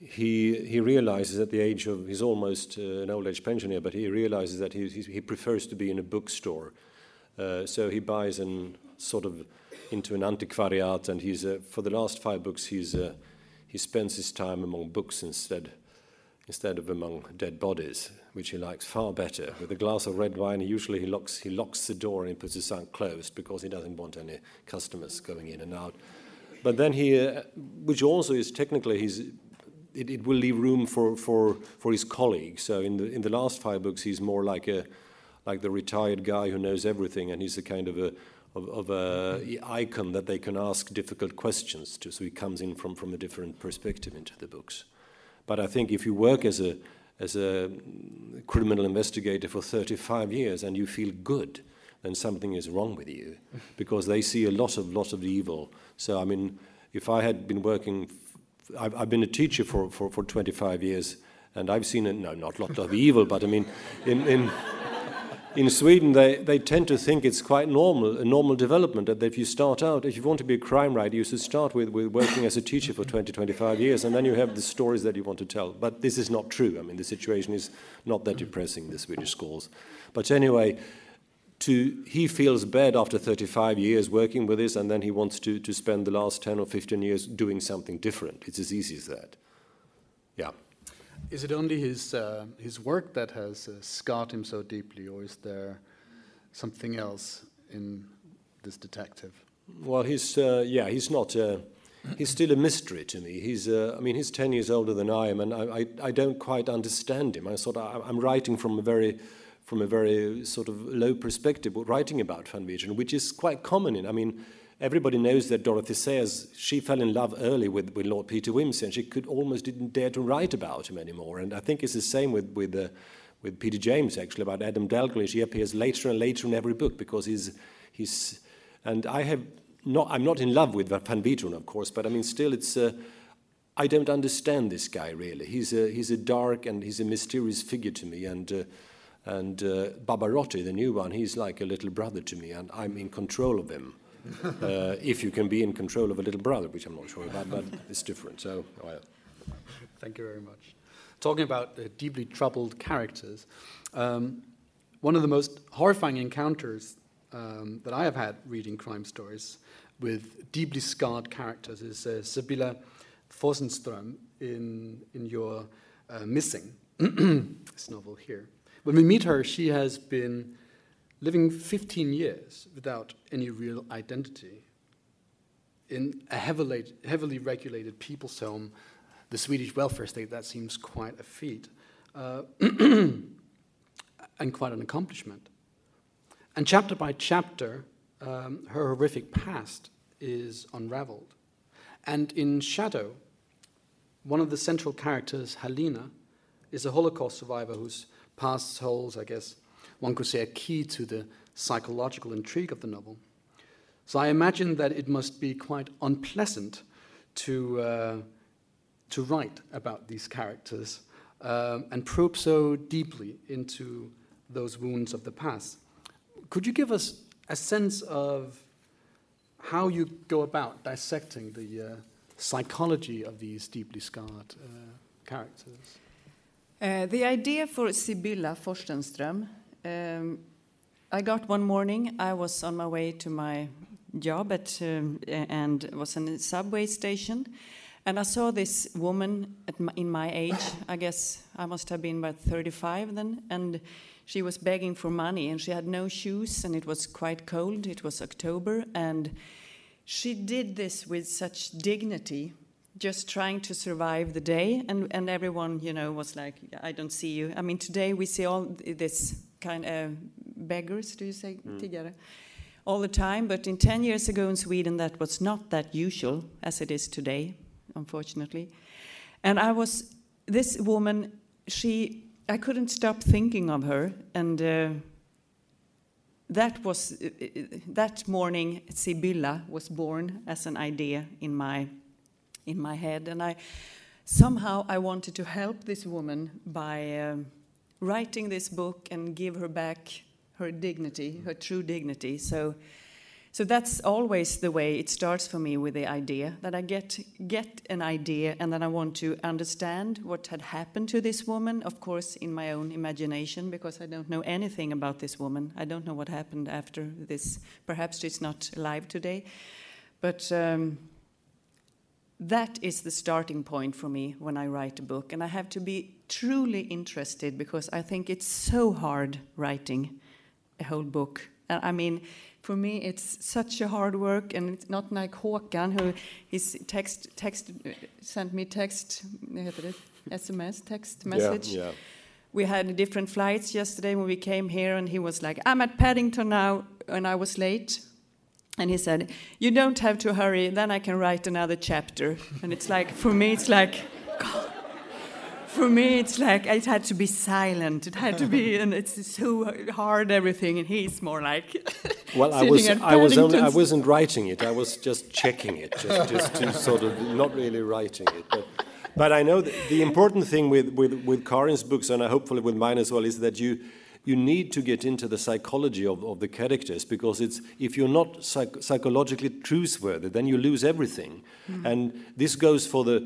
he he realizes at the age of he's almost uh, an old age pensioner, but he realizes that he he prefers to be in a bookstore, uh, so he buys an sort of into an antiquariat, and he's uh, for the last five books he's uh, he spends his time among books instead instead of among dead bodies, which he likes far better. With a glass of red wine, usually he locks he locks the door and he puts his out closed because he doesn't want any customers going in and out. But then he, uh, which also is technically he's. It, it will leave room for, for, for his colleagues. So in the in the last five books, he's more like a like the retired guy who knows everything, and he's a kind of a of, of a icon that they can ask difficult questions to. So he comes in from, from a different perspective into the books. But I think if you work as a as a criminal investigator for 35 years and you feel good, then something is wrong with you, because they see a lot of lot of evil. So I mean, if I had been working, I've, I've been a teacher for, for, for 25 years, and I've seen it, no, not a lot of evil, but I mean, in, in in Sweden, they, they tend to think it's quite normal, a normal development, that if you start out, if you want to be a crime writer, you should start with, with working as a teacher for 20, 25 years, and then you have the stories that you want to tell. But this is not true. I mean, the situation is not that depressing in the Swedish schools. But anyway, to, he feels bad after 35 years working with this, and then he wants to, to spend the last 10 or 15 years doing something different. It's as easy as that. Yeah. Is it only his, uh, his work that has uh, scarred him so deeply, or is there something else in this detective? Well, he's, uh, yeah, he's not, uh, he's still a mystery to me. He's, uh, I mean, he's 10 years older than I am, and I, I, I don't quite understand him. I sort of, I'm writing from a very, from a very sort of low perspective, writing about Van Veeteren, which is quite common in, I mean, everybody knows that Dorothy Sayers, she fell in love early with, with Lord Peter Wimsey, and she could almost didn't dare to write about him anymore. And I think it's the same with, with, uh, with P.D. James, actually, about Adam Dalgliesh. He appears later and later in every book because he's, he's and I have not, I'm not in love with Van Veeteren, of course, but I mean, still, it's, uh, I don't understand this guy really. He's a, he's a dark and he's a mysterious figure to me, and uh, and uh, Barbarotti, the new one, he's like a little brother to me, and I'm in control of him uh, if you can be in control of a little brother, which I'm not sure about, but it's different. So, well. Thank you very much. Talking about uh, deeply troubled characters, um, one of the most horrifying encounters um, that I have had reading crime stories with deeply scarred characters is uh, Sibylla Forsenström in, in your uh, Missing, this novel here, when we meet her, she has been living 15 years without any real identity in a heavily, heavily regulated people's home, the Swedish welfare state. That seems quite a feat uh, and quite an accomplishment. And chapter by chapter, um, her horrific past is unraveled. And in Shadow, one of the central characters, Halina, is a Holocaust survivor whose past holds, I guess, one could say, a key to the psychological intrigue of the novel. So I imagine that it must be quite unpleasant to, uh, to write about these characters um, and probe so deeply into those wounds of the past. Could you give us a sense of how you go about dissecting the uh, psychology of these deeply scarred uh, characters? Uh, the idea for Sibylla Forsenström, um, I got one morning. I was on my way to my job at um, and was in a subway station, and I saw this woman my, in my age. I guess I must have been about 35 then, and she was begging for money, and she had no shoes, and it was quite cold. It was October, and she did this with such dignity just trying to survive the day and, and everyone you know was like i don't see you. I mean today we see all this kind of beggars do you say mm. all the time but in 10 years ago in sweden that was not that usual as it is today unfortunately. And i was this woman she i couldn't stop thinking of her and uh, that was uh, uh, that morning sibylla was born as an idea in my in my head and i somehow i wanted to help this woman by um, writing this book and give her back her dignity her true dignity so so that's always the way it starts for me with the idea that I get get an idea and then I want to understand what had happened to this woman, of course, in my own imagination, because I don't know anything about this woman. I don't know what happened after this. Perhaps she's not alive today, but. Um, that is the starting point for me when I write a book, and I have to be truly interested because I think it's so hard writing a whole book. Uh, I mean, for me it's such a hard work and it's not like Håkan who his text text uh, sent me text SMS text message. Yeah, yeah. We had different flights yesterday when we came here and he was like I'm at Paddington now and I was late and he said you don't have to hurry then I can write another chapter and it's like for me it's like God for me, it's like it had to be silent. It had to be, and it's so hard everything. And he's more like. well, I was, I was only, I wasn't writing it. I was just checking it, just, just to sort of not really writing it. But, but I know the important thing with, with, with Karin's books, and hopefully with mine as well, is that you you need to get into the psychology of, of the characters because it's if you're not psych psychologically truthworthy, then you lose everything. Mm. And this goes for the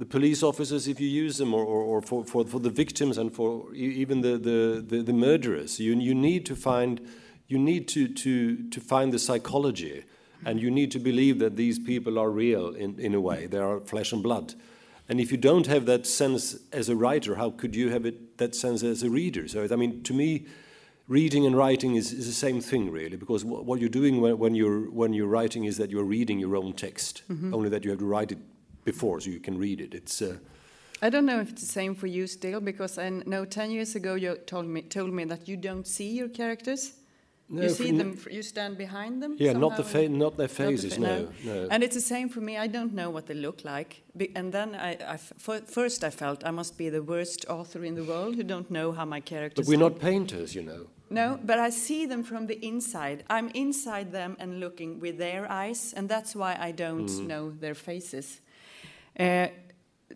the police officers if you use them, or, or, or for, for, for, the victims and for even the, the, the, the, murderers. You, you need to find, you need to, to, to find the psychology, and you need to believe that these people are real in, in a way. They are flesh and blood. And if you don't have that sense as a writer, how could you have it, that sense as a reader? So, I mean, to me, reading and writing is, is the same thing, really, because what you're doing when, when, you're, when you're writing is that you're reading your own text, mm -hmm. only that you have to write it before, so you can read it. It's. Uh, I don't know if it's the same for you still, because I know ten years ago you told me told me that you don't see your characters. No, you see them. You stand behind them. Yeah, not the fa- not their faces. Not the fa- no, no, And it's the same for me. I don't know what they look like. and then I, I first I felt I must be the worst author in the world who don't know how my characters. But we're not painters, you know. No, but I see them from the inside. I'm inside them and looking with their eyes, and that's why I don't mm. know their faces. Uh,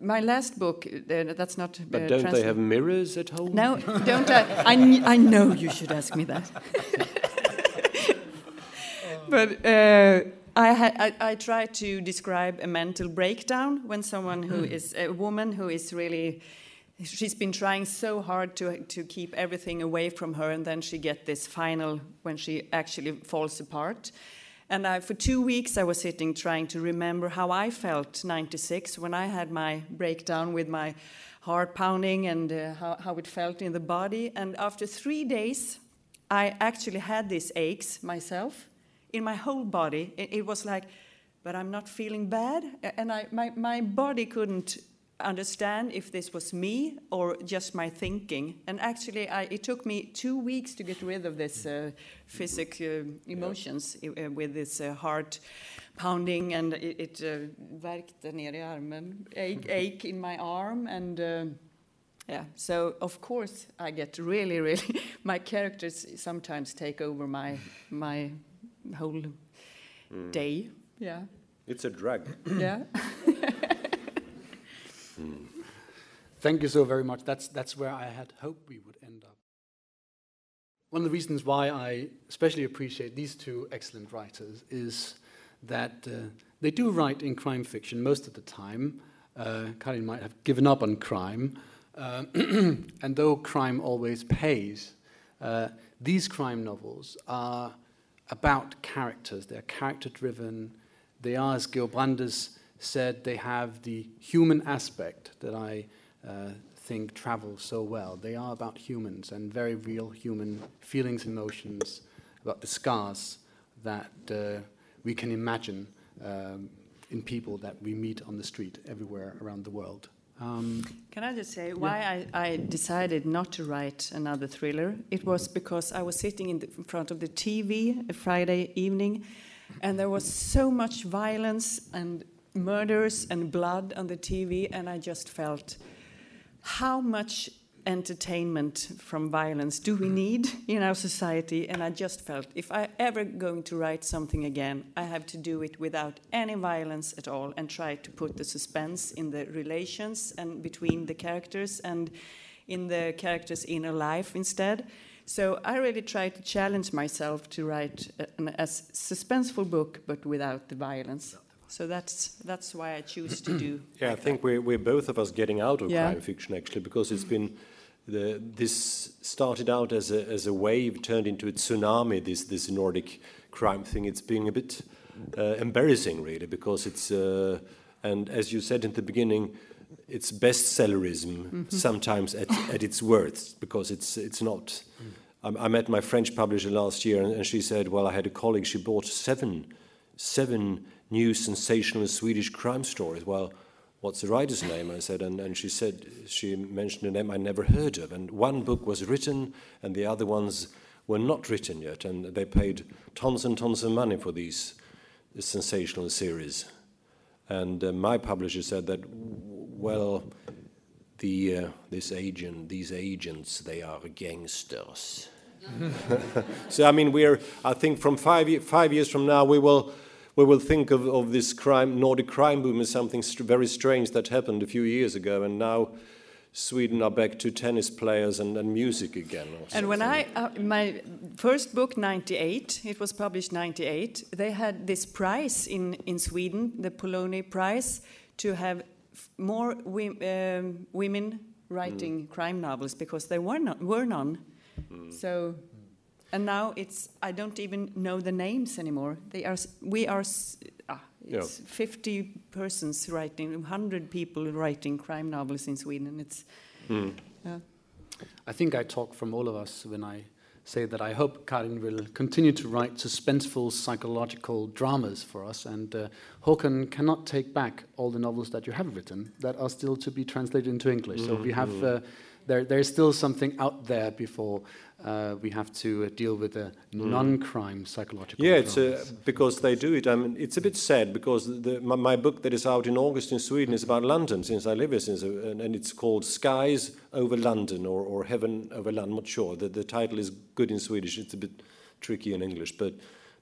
my last book, uh, that's not. Uh, but don't they have mirrors at home? No, don't I? I, I know you should ask me that. but uh, I, I, I, try to describe a mental breakdown when someone who hmm. is a woman who is really she's been trying so hard to to keep everything away from her and then she get this final when she actually falls apart And I, for two weeks, I was sitting trying to remember how I felt 96 when I had my breakdown with my heart pounding and uh, how, how it felt in the body. And after three days, I actually had these aches myself in my whole body. It, it was like, but I'm not feeling bad. And I, my, my body couldn't understand if this was me or just my thinking. And actually, I, it took me two weeks to get rid of this uh, physical uh, emotions uh, with this uh, heart pounding and it, it uh, värkte ner i armen, ache, ache in my arm and uh, yeah, so of course I get really, really, my characters sometimes take over my, my whole mm. day, yeah. It's a drag. yeah. Mm. Thank you so very much. That's, that's where I had hoped we would end up. One of the reasons why I especially appreciate these two excellent writers is that uh, they do write in crime fiction most of the time. Uh, Karin might have given up on crime, uh, and though crime always pays, uh, these crime novels are about characters. They're character driven. They are, as Georg Brandes said they have the human aspect that I uh, think travels so well. They are about humans and very real human feelings, and emotions, about the scars that uh, we can imagine um, in people that we meet on the street everywhere around the world. Um, Can I just say why. I, I, decided not to write another thriller? It was because I was sitting in, the, in front of the TV a Friday evening, and there was so much violence and murders and blood on the TV, and I just felt how much entertainment from violence do we hmm. need in our society? And I just felt if I ever going to write something again, I have to do it without any violence at all and try to put the suspense in the relations and between the characters and in the characters' inner life instead. So I really try to challenge myself to write an as suspenseful book, but without the violence. So that's that's why I choose to do. yeah, like I think that. we're we're both of us getting out of yeah. crime fiction actually because it's been. The, this started out as a, as a wave, turned into a tsunami. This this Nordic crime thing. It's being a bit uh, embarrassing, really, because it's uh, and as you said in the beginning, it's bestsellerism mm -hmm. sometimes at, at its worst because it's it's not. Mm. I, I, met my French publisher last year, and, and she said, "Well, I had a colleague. She bought seven seven new sensational Swedish crime stories. Well, what's the writer's name? I said, and, and she said, she mentioned a name I never heard of. And one book was written, and the other ones were not written yet. And they paid tons and tons of money for these sensational series. And uh, my publisher said that, well, the, uh, this agent, these agents, they are gangsters. so I mean, we're. I think from five, five years from now, we will we will think of, of this crime, Nordic crime boom as something st very strange that happened a few years ago, and now Sweden are back to tennis players and, and music again. and when I, uh, my first book, 98, it was published 98, they had this prize in, in Sweden, the Poloni Prize, to have more um, women writing mm. crime novels because there were, not, were none. Mm. So and now it's I don't even know the names anymore. They are we are ah, it's yeah. 50 persons writing, 100 people writing crime novels in Sweden. It's mm. yeah. I think I talk from all of us when I say that I hope Karin will continue to write suspenseful psychological dramas for us. And uh, Håkan cannot take back all the novels that you have written that are still to be translated into English. Mm -hmm. So we have. Mm-hmm. Uh, there, there's still something out there before uh, we have to uh, deal with the mm. non-crime psychological. Yeah, it's uh, because they do it. I mean, it's a bit sad because the, my, my, book that is out in August in Sweden is about London, since I live here, since, uh, and, and, it's called Skies Over London or, or Heaven Over London. I'm not sure. The, the title is good in Swedish. It's a bit tricky in English, but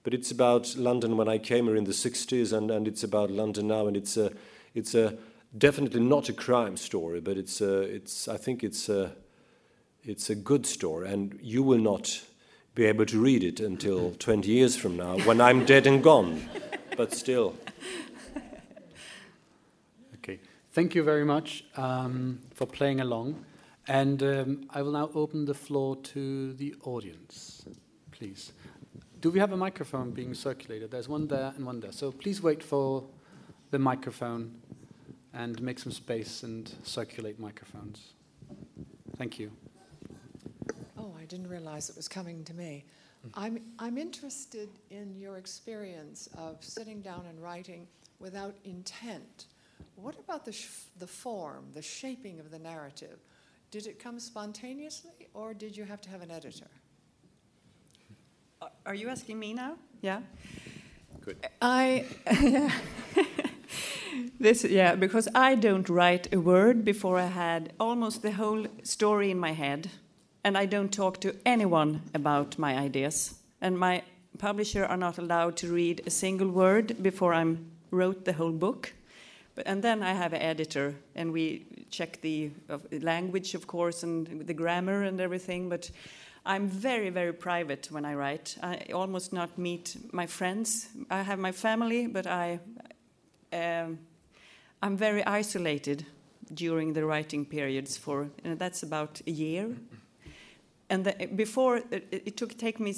but it's about London when I came here in the 60s, and, and it's about London now, and it's a it's a definitely not a crime story, but it's a, it's I think it's a it's a good story, and you will not be able to read it until 20 years from now when I'm dead and gone. But still. Okay. Thank you very much um, for playing along. And um, I will now open the floor to the audience, please. do we have a microphone being circulated? There's one there and one there. So please wait for the microphone and make some space and circulate microphones. Thank you. I didn't realize it was coming to me. I'm, I'm interested in your experience of sitting down and writing without intent. What about the, sh- the form, the shaping of the narrative? Did it come spontaneously or did you have to have an editor? Are you asking me now? Yeah. Good. I yeah. this yeah because I don't write a word before I had almost the whole story in my head, and I don't talk to anyone about my ideas. And my publisher are not allowed to read a single word before I wrote the whole book. But, and then I have an editor, and we check the uh, language, of course, and the grammar and everything. But I'm very, very private when I write. I almost not meet my friends. I have my family, but I, um, I'm very isolated during the writing periods. For and that's about a year. And the, before it, it took take me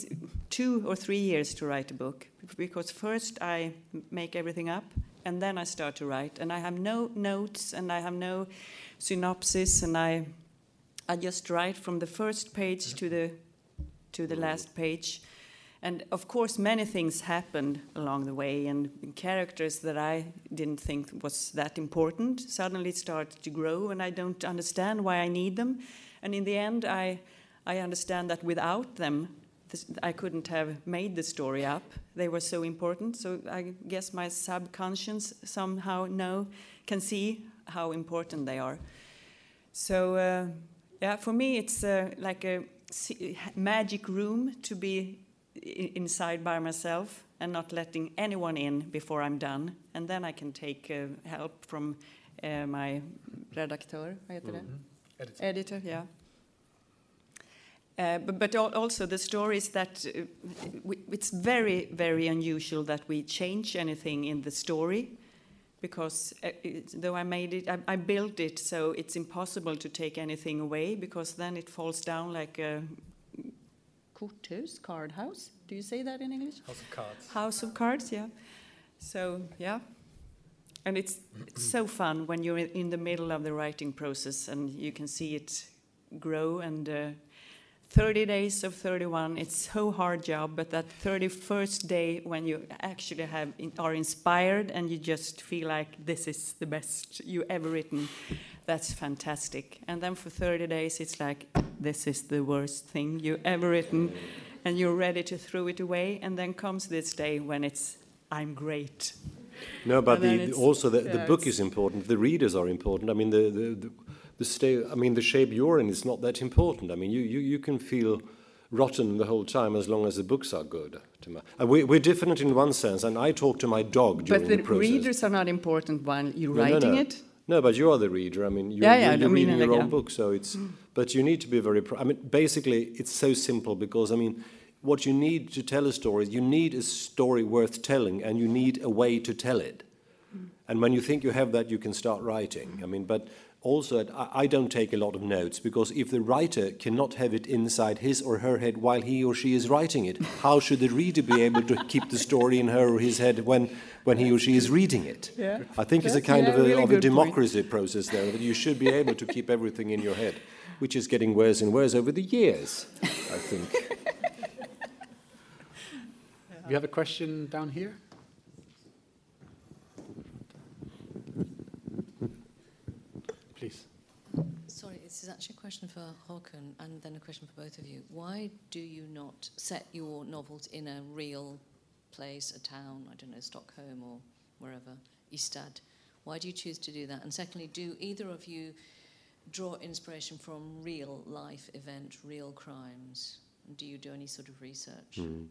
two or three years to write a book because first I make everything up and then I start to write and I have no notes and I have no synopsis and I I just write from the first page to the to the last page. And of course, many things happened along the way, and characters that I didn't think was that important suddenly start to grow, and I don't understand why I need them. And in the end, I, I understand that without them, this, I couldn't have made the story up. They were so important. So I guess my subconscious somehow know, can see how important they are. So. Uh, yeah, for me, it's uh, like a magic room to be inside by myself and not letting anyone in before I'm done. And then I can take uh, help from uh, my redacteur, mm -hmm. editor. editor, yeah. Uh, but, but, also the stories that uh, it's very, very unusual that we change anything in the story because uh, though I made it, I, I, built it so it's impossible to take anything away because then it falls down like a korthus, card house. Do you say that in English? House of cards. House of cards, yeah. So yeah, and it's, it's so fun when you're in the middle of the writing process and you can see it grow and. Uh, 30 days of 31 it's so hard job but that 31st day when you actually have are inspired and you just feel like this is the best you ever written that's fantastic. And then for 30 days it's like this is the worst thing you ever written and you're ready to throw it away and then comes this day when it's i'm great. No but the, also the, yeah, the book is important the readers are important. I mean the, the, the the I mean, the shape you're in is not that important. I mean, you, you, you can feel rotten the whole time as long as the books are good. Uh, we, we're different in one sense, and I talk to my dog during but the, the process. readers are not important while you're no, writing no, no. it. No, but you are the reader. I mean, you're, yeah, yeah, you're, you're reading your own yeah. book, so it's. Mm. But you need to be very. I mean, basically, it's so simple because I mean, what you need to tell a story, you need a story worth telling, and you need a way to tell it. Mm. And when you think you have that, you can start writing. I mean, but also I don't take a lot of notes because if the writer cannot have it inside his or her head while he or she is writing it, how should the reader be able to keep the story in her or his head when, when he or she is reading it? Yeah. I think That's it's a kind yeah, of a, really of a democracy point. process there that you should be able to keep everything in your head, which is getting worse and worse over the years, I think. You have a question down here? Is actually a question for Håkan and then a question for both of you. Why do you not set your novels in a real place, a town, I don't know, Stockholm or wherever, Ystad? Why do you choose to do that? And secondly, do either of you draw inspiration from real life event, real crimes? Do you do any sort of research? Mm.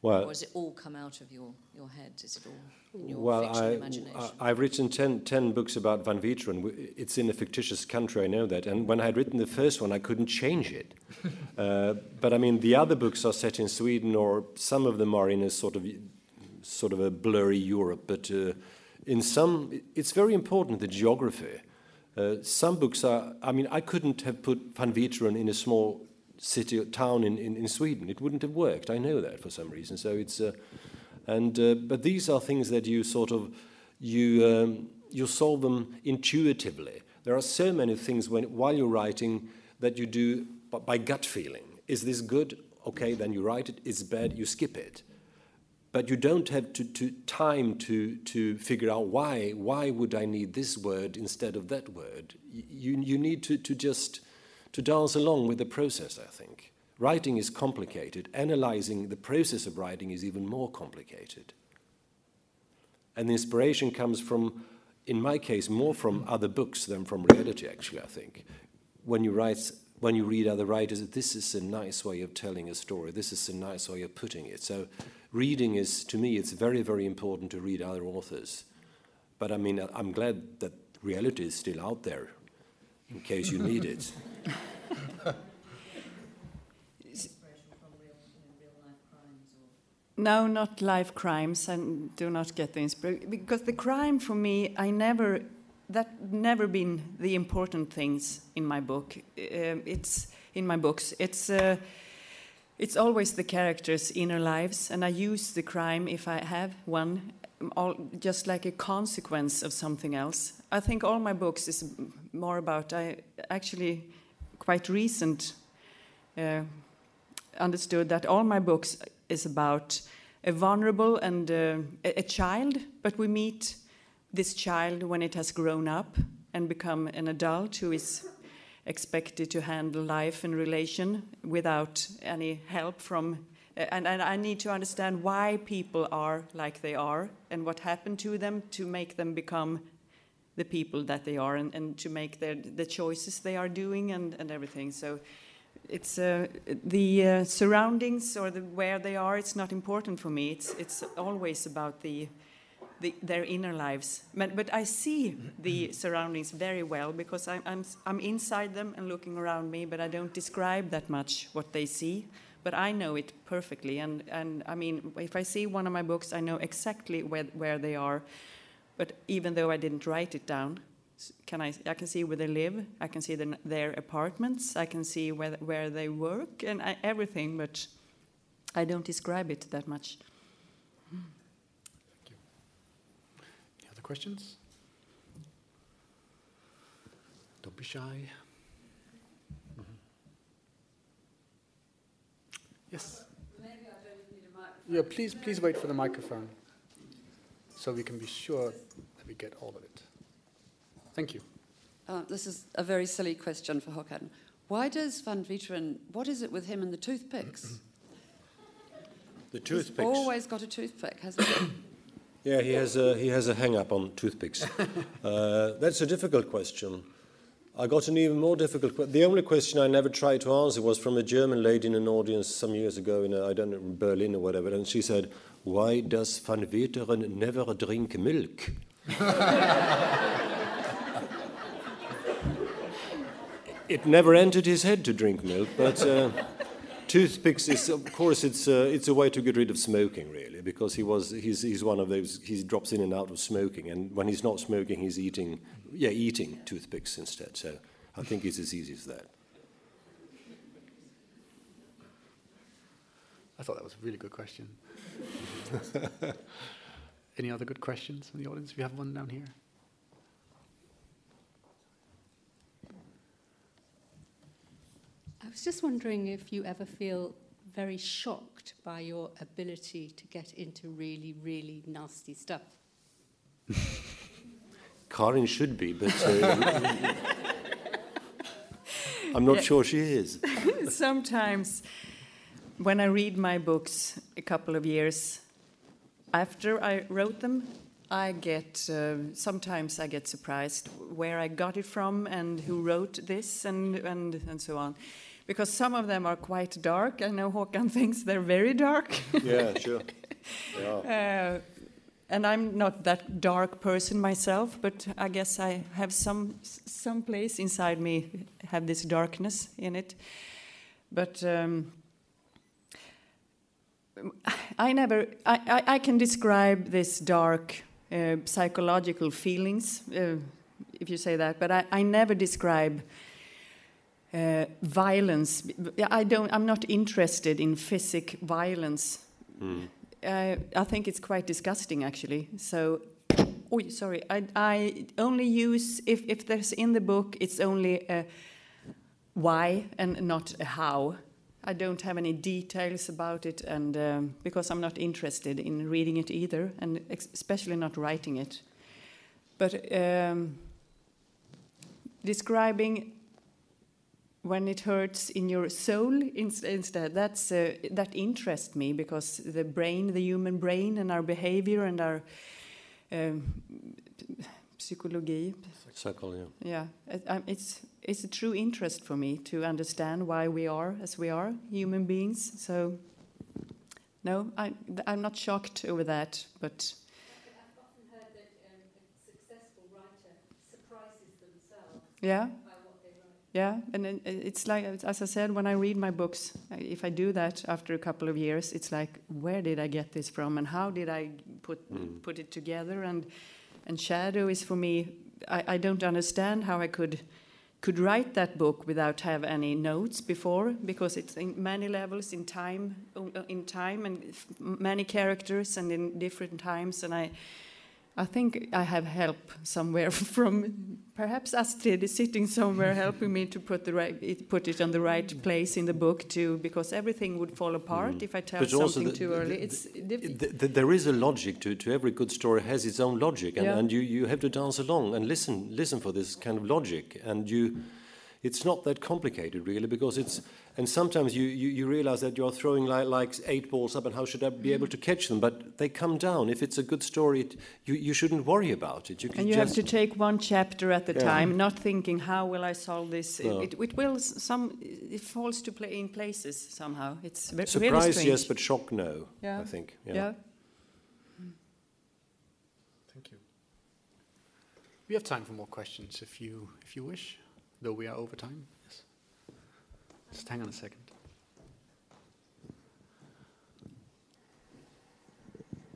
Well, or does it all come out of your, your head? Is it all in your well, fiction I, imagination? I, have written ten, 10 books about Van Veeteren. It's in a fictitious country, I know that. And when I had written the first one, I couldn't change it. uh, but I mean, the other books are set in Sweden, or some of them are in a sort of, sort of a blurry Europe. But uh, in some, it's very important, the geography. Uh, some books are, I mean, I couldn't have put Van Veeteren in a small city or town in, in, in, Sweden. It wouldn't have worked. I know that for some reason. So it's, uh, and uh, but these are things that you sort of you um, you solve them intuitively. There are so many things when while you're writing that you do by gut feeling. Is this good? Okay, then you write it. It's bad. You skip it. But you don't have to, to time to, to figure out why. Why would I need this word instead of that word? You, you need to, to just to dance along with the process, I think. Writing is complicated. Analyzing the process of writing is even more complicated. And the inspiration comes from, in my case, more from other books than from reality, actually, I think. When you write when you read other writers, this is a nice way of telling a story. This is a nice way of putting it. So, reading is, to me, it's very, very important to read other authors. But I mean, I'm glad that reality is still out there in case you need it. No, not life crimes, and do not get the inspiration because the crime for me, I never, that never been the important things in my book. Uh, it's in my books. It's uh, it's always the characters' inner lives, and I use the crime if I have one, all, just like a consequence of something else. I think all my books is more about. I actually quite recent uh, understood that all my books is about a vulnerable and uh, a child, but we meet this child when it has grown up and become an adult who is expected to handle life and relation without any help from and, and, I need to understand why people are like they are and what happened to them to make them become the people that they are and, and to make their, the choices they are doing and, and everything. So it's uh, the uh, surroundings or the, where they are. It's not important for me. It's it's always about the, the their inner lives. But, but, I see the surroundings very well because I'm, I'm I'm inside them and looking around me. But I don't describe that much what they see. But I know it perfectly. And and I mean, if I see one of my books, I know exactly where where they are. But even though I didn't write it down, can I, I can see where they live, I can see the, their apartments, I can see where, where they work, and I, everything, but I don't describe it that much. Thank you. Any other questions? Don't be shy. Mm-hmm. Yes. Yeah, please, please wait for the microphone, so we can be sure that we get all of it. Thank you. Uh, this is a very silly question for Håkan. Why does Van Veeteren, what is it with him and the toothpicks? the toothpicks? He's always got a toothpick, hasn't he? yeah, he has a, he has a hang up on toothpicks. uh, that's a difficult question. I got an even more difficult question. The only question I never tried to answer was from a German lady in an audience some years ago in, I don't know, Berlin or whatever, and she said, Why does Van Veeteren never drink milk? it never entered his head to drink milk, but uh, toothpicks is, of course, it's, uh, it's a way to get rid of smoking, really, because he was, he's, he's one of those, he drops in and out of smoking, and when he's not smoking, he's eating, yeah, eating toothpicks instead. So I think it's as easy as that. I thought that was a really good question. Any other good questions from the audience? We have one down here. I was just wondering if you ever feel very shocked by your ability to get into really, really nasty stuff. Karin should be, but uh, I'm not yeah. sure she is. Sometimes, when I read my books a couple of years after I wrote them, I get uh, sometimes I get surprised where I got it from and who wrote this and and and so on because some of them are quite dark. I know Håkan thinks they're very dark. yeah, sure. Yeah. Uh, and I'm not that dark person myself, but I guess I have some some place inside me have this darkness in it. But um, I never I, I, I, can describe this dark uh, psychological feelings, uh, if you say that, but I, I never describe uh, violence. I don't. I'm not interested in physic violence. Mm. Uh, I think it's quite disgusting, actually. So, oh, sorry. I, I only use if if there's in the book, it's only a why and not a how. I don't have any details about it, and um, because I'm not interested in reading it either, and especially not writing it. But um, describing when it hurts in your soul instead that's uh, that interests me because the brain the human brain and our behavior and our um, psychology psychology yeah it's it's a true interest for me to understand why we are as we are human beings so no I, i'm not shocked over that but I've often heard that successful writer surprises themselves Yeah. Yeah, and it's like, as I said, when I read my books, if I do that after a couple of years, it's like, where did I get this from, and how did I put mm. put it together? And and shadow is for me, I, I don't understand how I could could write that book without have any notes before, because it's in many levels in time, uh, in time, and many characters, and in different times, and I I think I have help somewhere from perhaps Astrid is sitting somewhere helping me to put the right put it on the right place in the book too because everything would fall apart mm. if I tell but something the, too early. The, it's the, there is a logic to, to every good story has its own logic and, yeah. and you, you have to dance along and listen listen for this kind of logic and you it's not that complicated really because it's and sometimes you, you, you realize that you're throwing like, like, eight balls up and how should I be able mm. to catch them but they come down if it's a good story it, you, you shouldn't worry about it you and you have to take one chapter at a yeah. time not thinking how will I solve this no. it, it, will some it falls to play in places somehow it's very, surprise really yes but shock no yeah. I think yeah. yeah. Mm. Thank you. We have time for more questions if you if you wish though we are over time. Yes. Just hang on a second.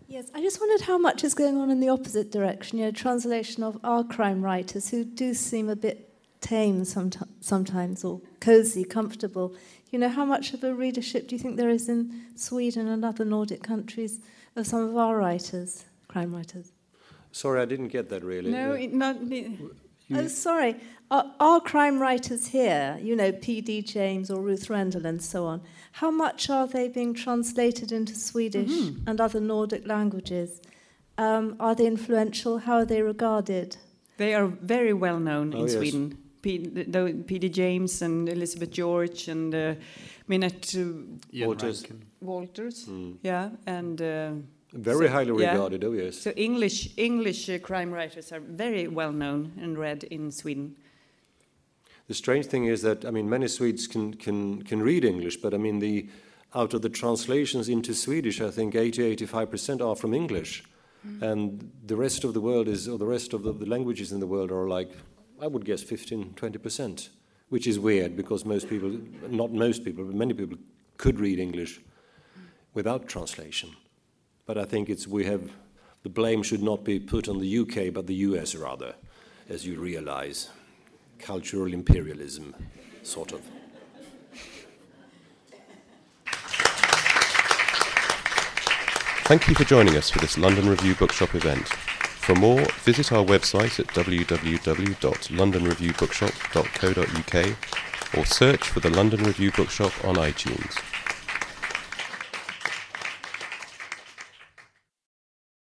Yes, I just wondered how much is going on in the opposite direction. You know, translation of our crime writers who do seem a bit tame someti- sometimes, or cozy, comfortable. You know, how much of a readership do you think there is in Sweden and other Nordic countries of some of our writers, crime writers? Sorry, I didn't get that really. No, it not. Oh, sorry. Are, are, crime writers here, you know, P.D. James or Ruth Rendell and so on, how much are they being translated into Swedish mm-hmm. and other Nordic languages? Um, are they influential? How are they regarded? They are very well known oh, in yes. Sweden. P.D. James and Elizabeth George and uh, Minette uh, Walters. Walters, mm. yeah, and. Uh, very so, highly regarded, yeah. oh yes. So English English uh, crime writers are very well known and read in Sweden. The strange thing is that I mean many Swedes can can can read English, but I mean the out of the translations into Swedish, I think 80 85% are from English. Mm. And the rest of the world is or the rest of the, the languages in the world are like I would guess 15 20%, which is weird because most people not most people, but many people could read English without translation. But I think it's we have the blame should not be put on the UK but the US rather, as you realize. Cultural imperialism, sort of. Thank you for joining us for this London Review Bookshop event. For more, visit our website at www.londonreviewbookshop.co.uk or search for the London Review Bookshop on iTunes.